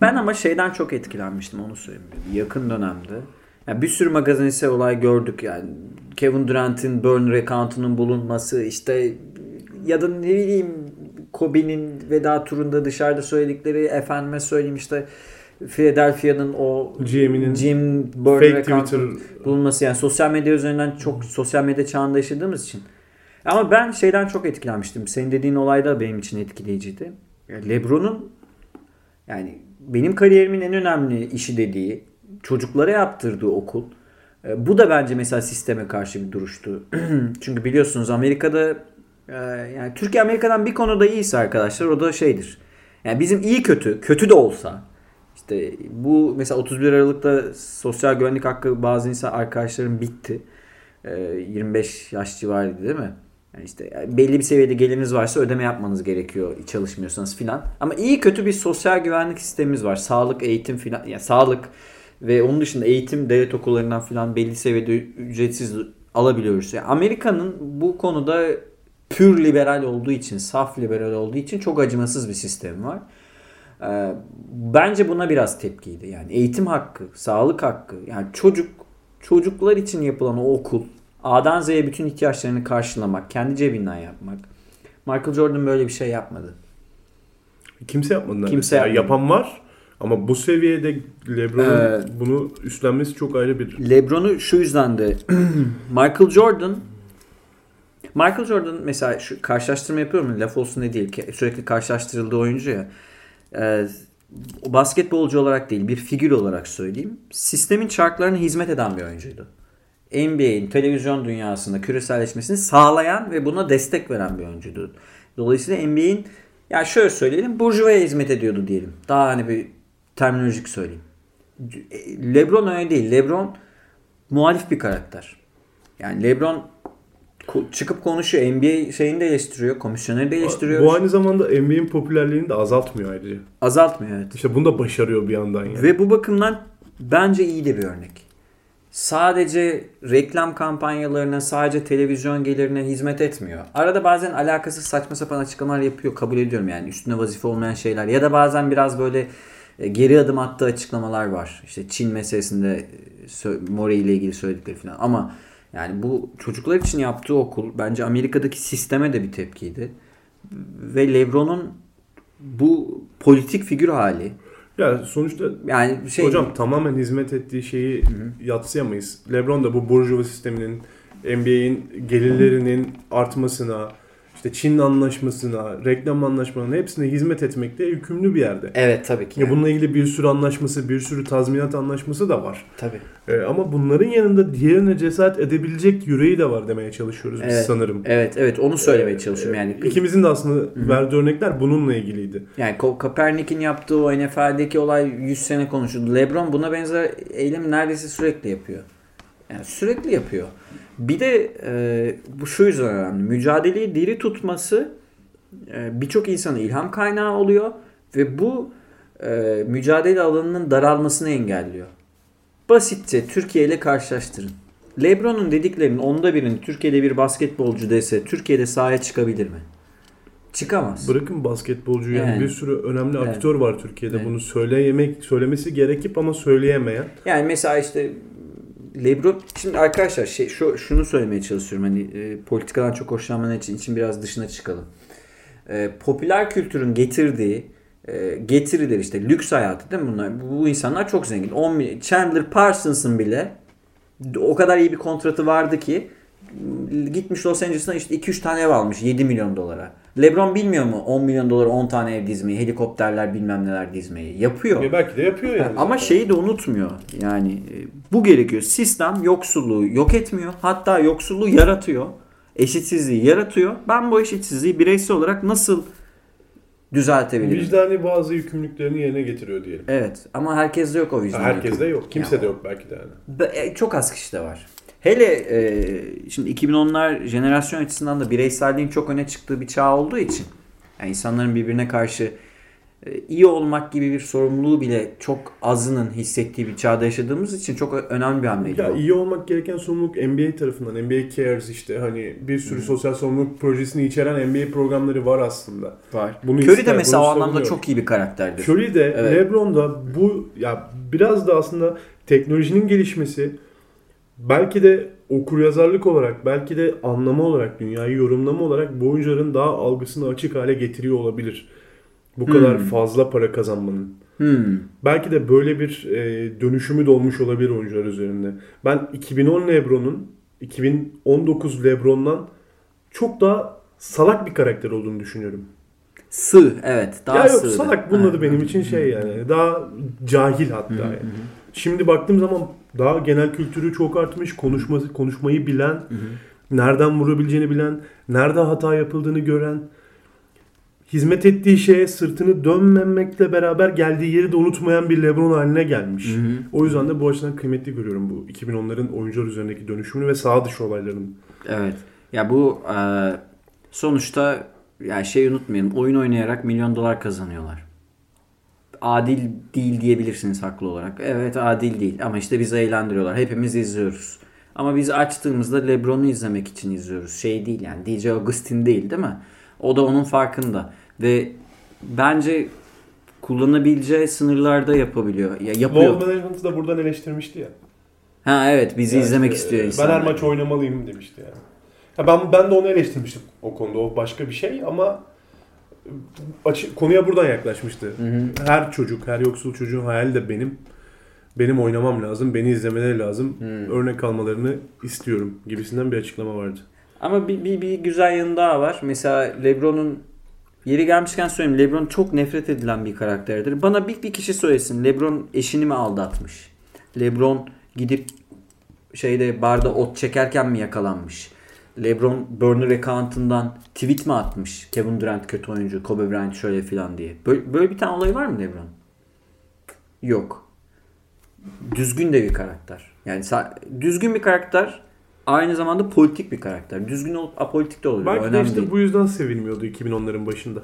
Ben ama şeyden çok etkilenmiştim onu söyleyeyim. Yakın dönemde. Ya bir sürü magazinsel olay gördük yani. Kevin Durant'in burn recount'unun bulunması işte ya da ne bileyim Kobe'nin veda turunda dışarıda söyledikleri efendime söyleyeyim işte Philadelphia'nın o Jim burn fake Twitter bulunması yani sosyal medya üzerinden çok sosyal medya çağında yaşadığımız için. Ama ben şeyden çok etkilenmiştim. Senin dediğin olay da benim için etkileyiciydi. LeBron'un yani benim kariyerimin en önemli işi dediği çocuklara yaptırdığı okul. E, Bu da bence mesela sisteme karşı bir duruştu. Çünkü biliyorsunuz Amerika'da e, yani Türkiye Amerika'dan bir konuda iyiyse arkadaşlar o da şeydir. Yani bizim iyi kötü, kötü de olsa işte bu mesela 31 Aralık'ta sosyal güvenlik hakkı bazı insan arkadaşlarım bitti. e, 25 yaş civarıydı değil mi? Yani işte belli bir seviyede geliriniz varsa ödeme yapmanız gerekiyor çalışmıyorsanız filan. Ama iyi kötü bir sosyal güvenlik sistemimiz var. Sağlık, eğitim filan. Yani sağlık ve onun dışında eğitim devlet okullarından filan belli seviyede ücretsiz alabiliyoruz. Yani Amerika'nın bu konuda pür liberal olduğu için, saf liberal olduğu için çok acımasız bir sistemi var. Ee, bence buna biraz tepkiydi. Yani eğitim hakkı, sağlık hakkı, yani çocuk çocuklar için yapılan o okul, A'dan Z'ye bütün ihtiyaçlarını karşılamak, kendi cebinden yapmak. Michael Jordan böyle bir şey yapmadı. Kimse yapmadı. Kimse yapmadı. yapan var ama bu seviyede LeBron'un ee, bunu üstlenmesi çok ayrı bir... LeBron'u şu yüzden de Michael Jordan Michael Jordan mesela şu karşılaştırma yapıyorum laf olsun ne değil ki sürekli karşılaştırıldığı oyuncu ya. Ee, basketbolcu olarak değil bir figür olarak söyleyeyim. Sistemin çarklarına hizmet eden bir oyuncuydu. NBA'in televizyon dünyasında küreselleşmesini sağlayan ve buna destek veren bir oyuncuydu. Dolayısıyla NBA'in ya şöyle söyleyelim burjuvaya hizmet ediyordu diyelim. Daha hani bir terminolojik söyleyeyim. LeBron öyle değil. LeBron muhalif bir karakter. Yani LeBron çıkıp konuşuyor. NBA şeyini de eleştiriyor. Komisyoneri de eleştiriyor. Bu aynı zamanda NBA'in popülerliğini de azaltmıyor ayrıca. Azaltmıyor evet. İşte bunu da başarıyor bir yandan yani. Ve bu bakımdan bence iyi de bir örnek. Sadece reklam kampanyalarına, sadece televizyon gelirine hizmet etmiyor. Arada bazen alakasız saçma sapan açıklamalar yapıyor. Kabul ediyorum yani üstüne vazife olmayan şeyler. Ya da bazen biraz böyle e, geri adım attığı açıklamalar var. İşte Çin meselesinde e, More ile ilgili söyledikleri falan. Ama yani bu çocuklar için yaptığı okul bence Amerika'daki sisteme de bir tepkiydi. Ve LeBron'un bu politik figür hali ya sonuçta yani şey hocam tamamen hizmet ettiği şeyi Hı-hı. yatsıyamayız. LeBron da bu burjuva sisteminin NBA'in gelirlerinin artmasına, işte Çin anlaşmasına, reklam anlaşmalarına hepsine hizmet etmekte yükümlü bir yerde. Evet tabii ki. Ya bununla ilgili bir sürü anlaşması, bir sürü tazminat anlaşması da var. Tabii. Ee, ama bunların yanında diğerine cesaret edebilecek yüreği de var demeye çalışıyoruz biz evet. sanırım. Evet, evet onu söylemeye ee, çalışıyorum yani. İkimizin de aslında Hı-hı. verdiği örnekler bununla ilgiliydi. Yani Kaepernick'in yaptığı o NFL'deki olay 100 sene konuşuldu. LeBron buna benzer eylemi neredeyse sürekli yapıyor. Yani sürekli yapıyor. Bir de e, bu şu yüzden önemli. Mücadeleyi diri tutması e, birçok insana ilham kaynağı oluyor ve bu e, mücadele alanının daralmasını engelliyor. Basitçe Türkiye ile karşılaştırın. Lebron'un dediklerinin onda birini Türkiye'de bir basketbolcu dese Türkiye'de sahaya çıkabilir mi? Çıkamaz. Bırakın basketbolcu yani, yani bir sürü önemli evet. aktör var Türkiye'de. Evet. Bunu söyleyemek söylemesi gerekip ama söyleyemeyen. Yani mesela işte LeBron şimdi arkadaşlar şey şu şunu söylemeye çalışıyorum hani e, politikadan çok hoşlanmanın için için biraz dışına çıkalım. E, popüler kültürün getirdiği e, getiriler işte lüks hayatı değil mi bunlar? Bu, bu insanlar çok zengin. 10 Chandler Parsons'ın bile o kadar iyi bir kontratı vardı ki gitmiş Los Angeles'tan işte 2-3 tane ev almış 7 milyon dolara. LeBron bilmiyor mu 10 milyon dolar 10 tane ev dizmeyi, helikopterler bilmem neler dizmeyi. Yapıyor. E belki de yapıyor yani. Ama zaten. şeyi de unutmuyor. Yani e, bu gerekiyor. Sistem yoksulluğu yok etmiyor. Hatta yoksulluğu yaratıyor. Eşitsizliği yaratıyor. Ben bu eşitsizliği bireysel olarak nasıl düzeltebilirim? Vicdani bazı yükümlülüklerini yerine getiriyor diyelim. Evet ama herkeste yok o vicdan. Herkeste yok. Kimse yani, de yok belki de yani. E, çok az kişide var. Hele e, şimdi 2010'lar jenerasyon açısından da bireyselliğin çok öne çıktığı bir çağ olduğu için yani insanların birbirine karşı e, iyi olmak gibi bir sorumluluğu bile çok azının hissettiği bir çağda yaşadığımız için çok önemli bir hamleydi. Ya iyi olmak gereken sorumluluk NBA tarafından. NBA Cares işte hani bir sürü hmm. sosyal sorumluluk projesini içeren NBA programları var aslında. Var. Bunu Curry de mesela o anlamda çok iyi bir karakterdir. Curry de evet. LeBron da bu ya biraz da aslında teknolojinin gelişmesi belki de okur yazarlık olarak, belki de anlama olarak, dünyayı yorumlama olarak bu oyuncuların daha algısını açık hale getiriyor olabilir. Bu hmm. kadar fazla para kazanmanın. Hmm. Belki de böyle bir e, dönüşümü de olmuş olabilir oyuncular üzerinde. Ben 2010 Lebron'un 2019 Lebron'dan çok daha salak bir karakter olduğunu düşünüyorum. Sığ evet. Daha ya yok sığ. salak bunun adı benim için şey yani. Daha cahil hatta yani. Şimdi baktığım zaman daha genel kültürü çok artmış. Konuşması, konuşmayı bilen, nereden vurabileceğini bilen, nerede hata yapıldığını gören. hizmet ettiği şeye sırtını dönmemekle beraber geldiği yeri de unutmayan bir LeBron haline gelmiş. Hı hı. O yüzden de bu açıdan kıymetli görüyorum bu 2010'ların oyuncular üzerindeki dönüşümünü ve sağ dışı olaylarını. Evet. Ya bu e, sonuçta ya şey unutmayalım. Oyun oynayarak milyon dolar kazanıyorlar. Adil değil diyebilirsiniz haklı olarak. Evet adil değil ama işte bizi eğlendiriyorlar. Hepimiz izliyoruz. Ama biz açtığımızda LeBron'u izlemek için izliyoruz. Şey değil yani DJ Augustin değil değil mi? O da onun farkında. Ve bence kullanabileceği sınırlarda yapabiliyor. Ya yapıyor. Ball Management'ı da buradan eleştirmişti ya. Ha evet bizi Yani izlemek işte, istiyor Ben insanlar. her maç oynamalıyım demişti yani. Ha ben ben de onu eleştirmiştim o konuda. O başka bir şey ama açı, konuya buradan yaklaşmıştı. Hı hı. Her çocuk, her yoksul çocuğun hayali de benim. Benim oynamam lazım, beni izlemeleri lazım. Hmm. Örnek almalarını istiyorum gibisinden bir açıklama vardı. Ama bir, bir, bir güzel yanı daha var. Mesela LeBron'un yeri gelmişken söyleyeyim. LeBron çok nefret edilen bir karakterdir. Bana bir, bir kişi söylesin. LeBron eşini mi aldatmış? LeBron gidip şeyde barda ot çekerken mi yakalanmış? LeBron burner account'ından tweet mi atmış? Kevin Durant kötü oyuncu, Kobe Bryant şöyle filan diye. Böyle, böyle bir tane olay var mı LeBron? Yok. Düzgün de bir karakter. Yani düzgün bir karakter aynı zamanda politik bir karakter. Düzgün olup apolitik de olabilir. Belki de Önemli işte değil. bu yüzden sevilmiyordu 2010'ların başında.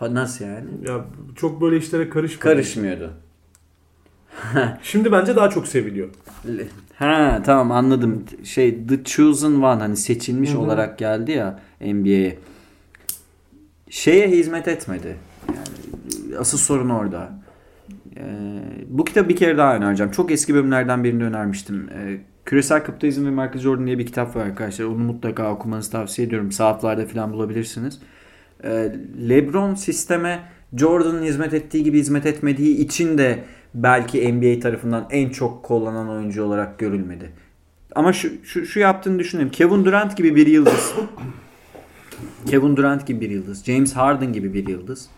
Nasıl yani? Ya çok böyle işlere karışmıyor. Karışmıyordu. Şimdi bence daha çok seviliyor. Ha tamam anladım. Şey The Chosen One hani seçilmiş Hı hı. olarak geldi ya NBA'ye. Şeye hizmet etmedi. Yani asıl sorun orada. Ee, bu kitabı bir kere daha önereceğim. Çok eski bölümlerden birinde önermiştim. Ee, Küresel Kapitalizm ve Michael Jordan diye bir kitap var arkadaşlar. Onu mutlaka okumanızı tavsiye ediyorum. Saatlerde falan bulabilirsiniz. Ee, LeBron sisteme Jordan'ın hizmet ettiği gibi hizmet etmediği için de belki NBA tarafından en çok kollanan oyuncu olarak görülmedi. Ama şu, şu, şu yaptığını düşünelim. Kevin Durant gibi bir yıldız. Kevin Durant gibi bir yıldız. James Harden gibi bir yıldız.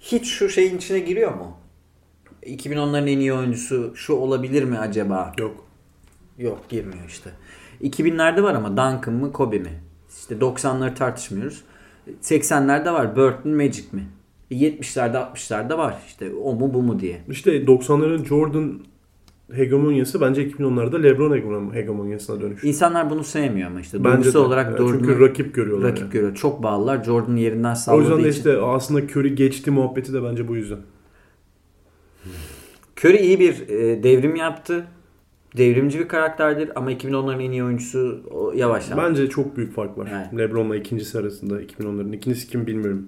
Hiç şu şeyin içine giriyor mu? 2010'ların en iyi oyuncusu şu olabilir mi acaba? Yok. Yok girmiyor işte. 2000'lerde var ama Duncan mı Kobe mi? İşte 90'ları tartışmıyoruz. 80'lerde var Burton Magic mi? 70'lerde 60'larda var işte o mu bu mu diye. İşte 90'ların Jordan hegemonyası bence 2010'larda LeBron hegemon- hegemonyasına dönüştü. İnsanlar bunu sevmiyor ama işte. Bence de. olarak Yani Çünkü rakip görüyorlar. rakip yani. görüyor. Çok bağlılar. Jordan'ın yerinden O salladığı yüzden de için. işte aslında Curry geçti muhabbeti de bence bu yüzden. Curry iyi bir e, devrim yaptı. Devrimci bir karakterdir ama 2010'ların en iyi oyuncusu o, yavaş. Bence çok büyük fark var. Evet. LeBron'la ikincisi arasında 2010'ların. İkincisi kim bilmiyorum.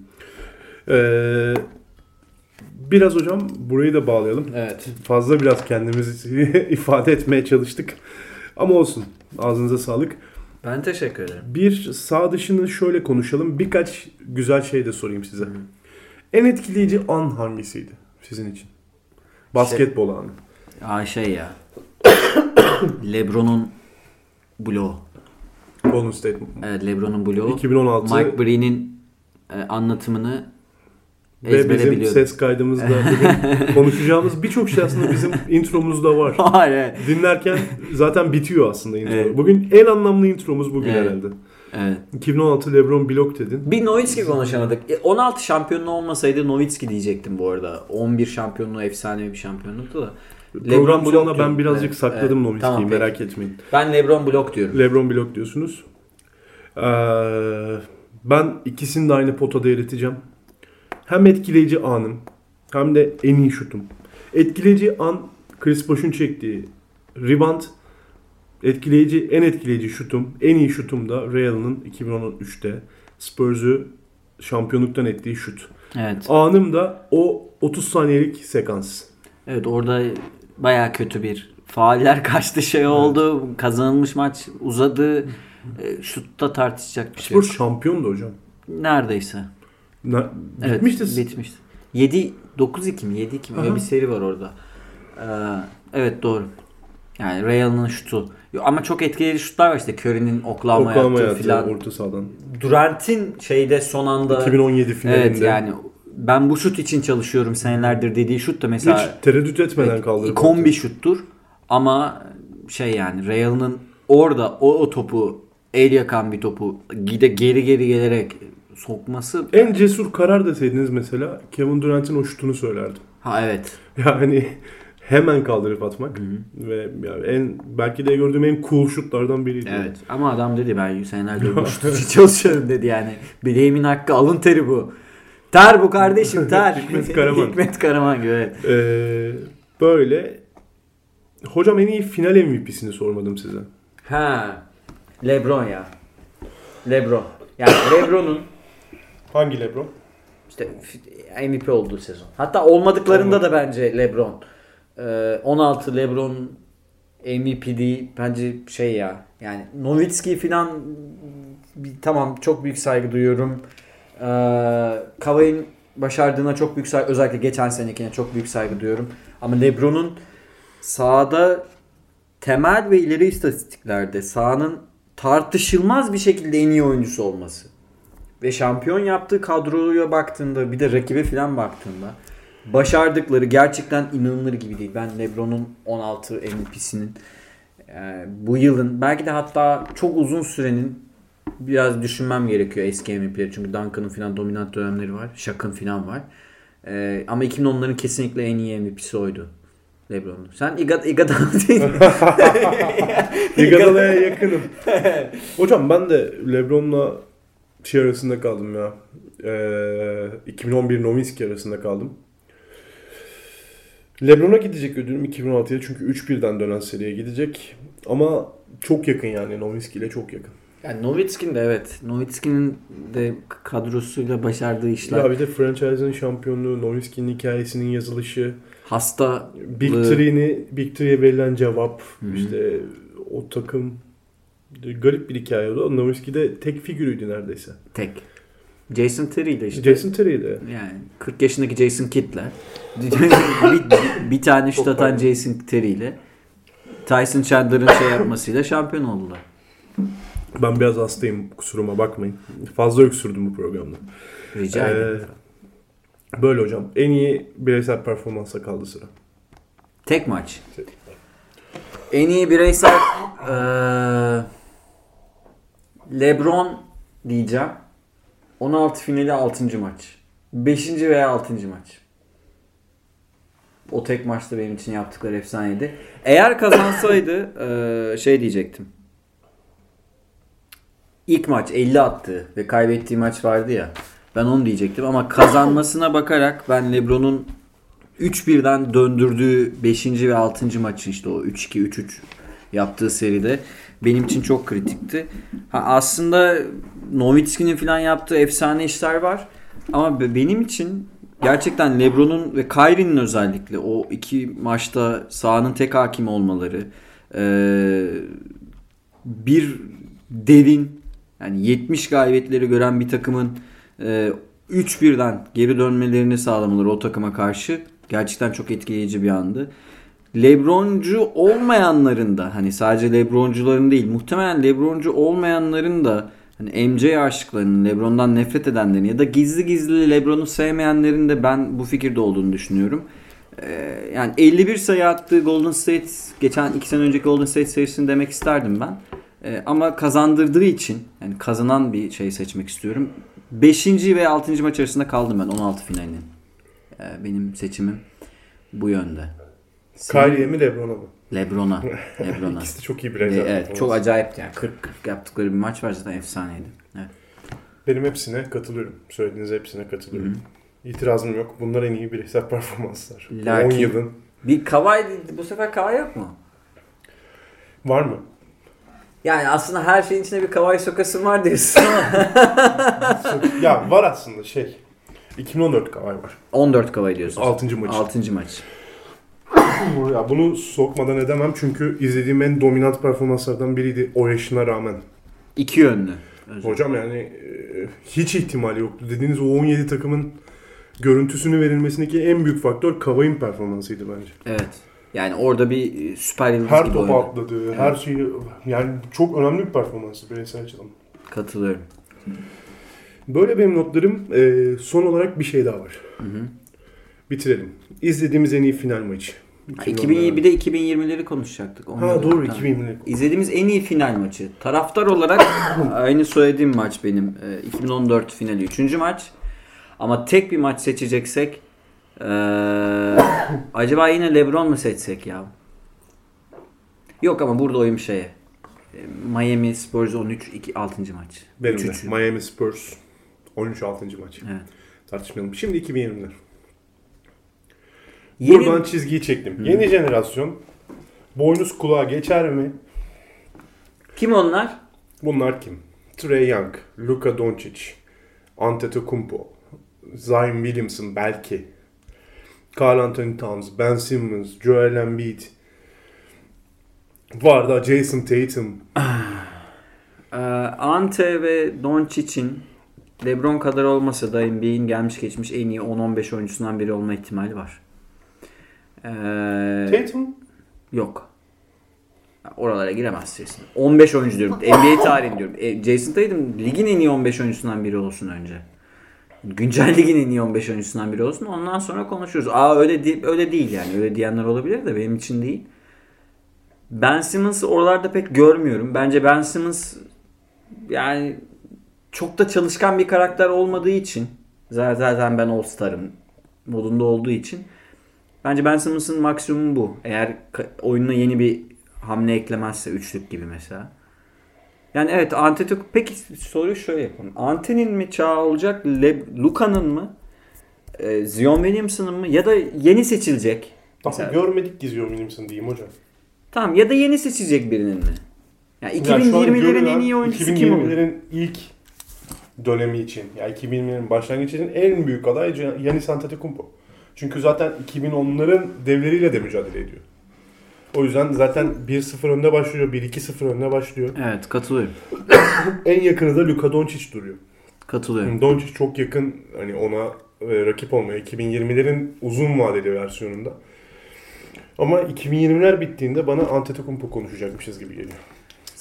Ee, biraz hocam burayı da bağlayalım. Evet. Fazla biraz kendimizi ifade etmeye çalıştık. Ama olsun. Ağzınıza sağlık. Ben teşekkür ederim. Bir sağ dışını şöyle konuşalım. Birkaç güzel şey de sorayım size. En etkileyici an hangisiydi sizin için? Basketbol anı. Aa şey ya. LeBron'un bloğu. Golden State. Evet LeBron'un bloğu. 2016 Mike Breen'in e, ve bizim ses kaydımızda bugün konuşacağımız birçok şey aslında bizim intromuzda var. Hayır. Dinlerken zaten bitiyor aslında intro. Evet. Bugün en anlamlı intromuz bugün Evet. herhalde. Evet. 2016 LeBron blok dedin. Bir Nowitzki konuşamadık. E, 16 şampiyonluğu olmasaydı Nowitzki diyecektim bu arada. 11 şampiyonluğu efsane bir şampiyonluktu da. Program blok sonuna ben birazcık Evet, sakladım evet. Nowitzki'yi Tamam, peki. merak etmeyin. Ben LeBron blok diyorum. LeBron blok diyorsunuz. Ee, ben ikisini de aynı potada eriteceğim. Hem etkileyici anım hem de en iyi şutum. Etkileyici an Chris Bosh'un çektiği rebound. Etkileyici, en etkileyici şutum, en iyi şutum da Real'ın 2013'te Spurs'u şampiyonluktan ettiği şut. Evet. Anım da o 30 saniyelik sekans. Evet orada baya kötü bir faaller kaçtı şey oldu. Kazanılmış maç uzadı. E, şutta tartışacak bir şey yok. Spurs şampiyondu hocam. Neredeyse. Na- Evet, bitmişti. bitmişti. 7 9-2 mi 7-2 mi öyle bir seri var orada. Ee, evet doğru. Yani Real'ın şutu. Ama çok etkileyici şutlar var işte Curry'nin Oklahoma, Oklahoma yaptığı yaptı filan. orta sahadan. Durant'in şeyde son anda 2017 finalinde. Evet yani ben bu şut için çalışıyorum senelerdir dediği şut da mesela Hiç tereddüt etmeden kaldırdı. ikon bir şuttur. Ama şey yani Real'ın orada o, o topu el yakan bir topu gide geri geri gelerek sokması En cesur karar deseydiniz mesela Kevin Durant'in o şutunu söylerdim. ha evet. Yani hemen kaldırıp atmak ve yani en belki de gördüğüm en cool şutlardan biriydi. Evet ama adam dedi ben senelerdir bu şut için çalışıyorum dedi yani. Bileğimin hakkı alın teri bu. Ter bu kardeşim ter. Hikmet Karaman. Hikmet Karaman gibi evet. Ee, böyle hocam en iyi final MVP'sini sormadım size. Ha. Lebron ya. Lebron. Yani Lebron'un Hangi LeBron? işte MVP olduğu sezon. Hatta olmadıklarında da bence LeBron. Ee, 16 LeBron MVP değil. Bence şey ya. Yani Nowitzki falan tamam çok büyük saygı duyuyorum. Ee, Kavai'nin başardığına çok büyük saygı özellikle geçen senekine çok büyük saygı duyuyorum. Ama LeBron'un sahada temel ve ileri istatistiklerde sahanın tartışılmaz bir şekilde en iyi oyuncusu olması ve şampiyon yaptığı kadroya baktığında bir de rakibe falan baktığında başardıkları gerçekten inanılır gibi değil. Ben LeBron'un 16 MVP'sinin e, bu yılın belki de hatta çok uzun sürenin biraz düşünmem gerekiyor eski MVP'leri. Çünkü Duncan'ın falan dominant dönemleri var. Shaq'ın falan var. E, ama 2010'ların kesinlikle en iyi MVP'si oydu. LeBron'un. Sen Iguodala değil. Iguodala'ya yakınım. Hocam ben de LeBron'la şey arasında kaldım ya. Ee, 2011 Nowitzki arasında kaldım. LeBron'a gidecek ödülüm 2016'ya çünkü 3-1'den dönen seriye gidecek. Ama çok yakın yani Nowitzki ile çok yakın. Yani Nowitzki'nin de evet. Nowitzki'nin de kadrosuyla başardığı işler. Ya bir de franchise'ın şampiyonluğu, Nowitzki'nin hikayesinin yazılışı, Hasta Big Three'ni, Big Three'ye verilen cevap, Hı hı. işte o takım garip bir hikaye oldu. Nowitzki de tek figürüydü neredeyse. tek. Jason Terry ile işte. Jason Terry'di. Yani 40 yaşındaki Jason Kidd'le bir, bir tane şut atan. Jason Terry ile Tyson Chandler'ın şey yapmasıyla şampiyon oldular. Ben biraz hastayım kusuruma bakmayın. Fazla öksürdüm bu programda. Rica Ee, ederim. böyle hocam. En iyi bireysel performansa kaldı sıra. Tek maç. En iyi bireysel eee, LeBron diyeceğim. 16 finali 6. maç. 5. veya 6. maç. O tek maçta benim için yaptıkları efsaneydi. Eğer kazansaydı eee, şey diyecektim. İlk maç 50 attı ve kaybettiği maç vardı ya. Ben onu diyecektim ama kazanmasına bakarak ben LeBron'un 3-1'den döndürdüğü 5. ve 6. maçı işte o 3-2-3-3 yaptığı seride benim için çok kritikti. Ha, aslında Nowitzki'nin falan yaptığı efsane işler var. Ama be- benim için gerçekten LeBron'un ve Kyrie'nin özellikle o iki maçta sahanın tek hakim olmaları eee, bir devin yani 70 galibiyetleri gören bir takımın e, 3-1'den geri dönmelerini sağlamaları o takıma karşı gerçekten çok etkileyici bir andı. Lebroncu olmayanların da hani sadece Lebroncuların değil muhtemelen Lebroncu olmayanların da hani MJ aşıklarının Lebron'dan nefret edenlerin ya da gizli gizli Lebron'u sevmeyenlerin de ben bu fikirde olduğunu düşünüyorum. Ee, yani 51 sayı attığı Golden State geçen 2 sene önceki Golden State serisini demek isterdim ben. Ee, ama kazandırdığı için yani kazanan bir şey seçmek istiyorum. 5. ve 6. maç arasında kaldım ben 16 finalinin. Ee, benim seçimim bu yönde. Kyrie'ye mi Lebron'a mı? Lebron'a. Lebron'a. İkisi de çok iyi Ve bireysel. evet çok acayipti yani 40 40 yaptıkları bir maç var zaten efsaneydi. Evet. Benim hepsine katılıyorum. Söylediğiniz hepsine katılıyorum. Hı İtirazım yok. Bunlar en iyi bireysel performanslar. Lakin- 10 yılın. Bir Kawhi bu sefer Kawhi yok mu? Var mı? Yani aslında her şeyin içinde bir Kawhi sokasın var diyorsun ya var aslında şey. 2014 Kavay var. 14 Kawhi diyorsun. 6. maçı. 6. maç. Ya bunu sokmadan edemem çünkü izlediğim en dominant performanslardan biriydi o yaşına rağmen. İki yönlü. Özür. Hocam yani e, hiç ihtimali yoktu. Dediğiniz o 17 takımın görüntüsünü verilmesindeki en büyük faktör Kavay'ın performansıydı bence. Evet. Yani orada bir e, süper yıldız Her gibi oynadı. atladı, her şeyi yani çok önemli bir performansı bireysel açıdan. Katılıyorum. Böyle benim notlarım. E, son olarak bir şey daha var. Hı hı. Bitirelim. İzlediğimiz en iyi final maçı. Ha, 2000, bir de 2020'leri konuşacaktık. Ha doğru Tamam. 2020'lik. İzlediğimiz en iyi final maçı. Taraftar olarak aynı söylediğim maç benim. Ee, 2014 finali 3. maç. Ama tek bir maç seçeceksek ee, acaba yine LeBron mu seçsek ya? Yok ama burada oyum şeye. Ee, Miami Spurs 13 2 6. maç. Benim 3-3. de. Miami Spurs 13 6. maç. Evet. Tartışmayalım. Şimdi 2020'ler. Yeni Buradan çizgiyi çektim. Yeni jenerasyon boynuz kulağa geçer mi? kim onlar? Bunlar kim? Trey Young, Luka Doncic, Antetokounmpo, Zion Williamson belki, Karl Anthony Towns, Ben Simmons, Joel Embiid, var da Jason Tatum. Ee, Ante ve Doncic'in LeBron kadar olmasa da NBA'in gelmiş geçmiş en iyi 10-15 oyuncusundan biri olma ihtimali var. Ee, Tatum? yok. Oralara giremez Jason. 15 oyuncu diyorum. NBA tarihini diyorum. E, Jason Tatum ligin en iyi 15 oyuncusundan biri olsun önce. Güncel ligin en iyi 15 oyuncusundan biri olsun. Ondan sonra konuşuruz. Aa öyle değil, öyle değil yani. Öyle diyenler olabilir de benim için değil. Ben Simmons'ı oralarda pek görmüyorum. Bence Ben Simmons yani çok da çalışkan bir karakter olmadığı için zaten zaten ben All Star'ım modunda olduğu için bence Ben Simmons'ın maksimumu bu. Eğer oyununa yeni bir hamle eklemezse üçlük gibi mesela. Yani evet Antetokounmpo peki soruyu şöyle yapalım. Ante'nin mi çağı olacak? Luka'nın mı? E, Zion Williamson'ın mı? Ya da yeni seçilecek. Daha Mesela- görmedik ki Zion Williamson diyeyim hocam. Tamam ya da yeni seçilecek birinin mi? Yani Yani şu an 2020'lerin en iyi oyuncusu kim olur? 2020'lerin ilk dönemi için, yani 2020'lerin başlangıcı için en büyük aday Giannis Antetokounmpo. Çünkü zaten 2010'ların devleriyle de mücadele ediyor. O yüzden zaten 1-0 önde başlıyor, 1-2-0 önde başlıyor. Evet katılıyorum. En yakını da Luka Doncic duruyor. Katılıyorum. Doncic çok yakın hani ona e, rakip olmaya 2020'lerin uzun vadeli versiyonunda. Ama 2020'ler bittiğinde bana Antetokounmpo konuşacakmışız gibi geliyor.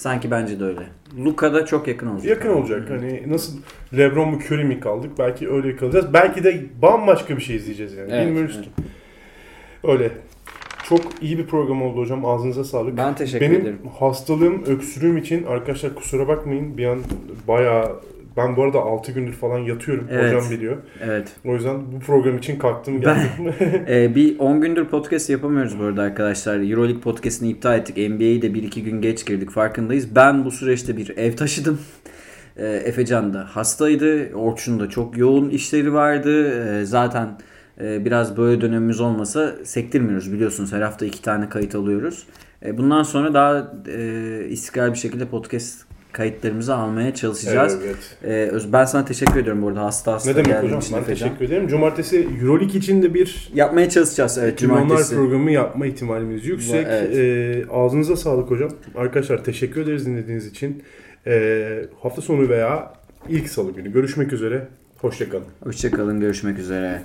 Sanki bence de öyle. Luka da çok yakın olacak. Yakın olacak. Hani nasıl LeBron mu Curry mi kaldık? Belki öyle kalacağız. Belki de bambaşka bir şey izleyeceğiz yani. Evet, Bilmiyoruz evet. ki. Öyle. Çok iyi bir program oldu hocam. Ağzınıza sağlık. Ben teşekkür Benim ederim. hastalığım, öksürüğüm için arkadaşlar kusura bakmayın. Bir an bayağı ben bu arada 6 gündür falan yatıyorum. Evet. Hocam biliyor. Evet. O yüzden bu program için kalktım Ben- geldim. Ee, bir 10 gündür podcast yapamıyoruz bu arada arkadaşlar. Euroleague podcastini iptal ettik. NBA'yi de 1-2 gün geç girdik farkındayız. Ben bu süreçte bir ev taşıdım. Ee, Efecan da hastaydı. Orçun da çok yoğun işleri vardı. Ee, zaten e, biraz böyle dönemimiz olmasa sektirmiyoruz biliyorsunuz. Her hafta iki tane kayıt alıyoruz. E, bundan sonra daha e, istikrarlı bir şekilde podcast kayıtlarımızı almaya çalışacağız. Evet. Ee, Öz- ben sana teşekkür ediyorum bu arada hasta hasta Ne demek hocam? Ben teşekkür ederim. Cumartesi Euroleague için de bir Yapmaya çalışacağız evet Cumartesi. cumartesi. programı yapma ihtimalimiz yüksek. Evet. Ee, ağzınıza sağlık hocam. Arkadaşlar teşekkür ederiz dinlediğiniz için. Ee, hafta sonu veya ilk salı günü görüşmek üzere. Hoşçakalın. Hoşçakalın görüşmek üzere.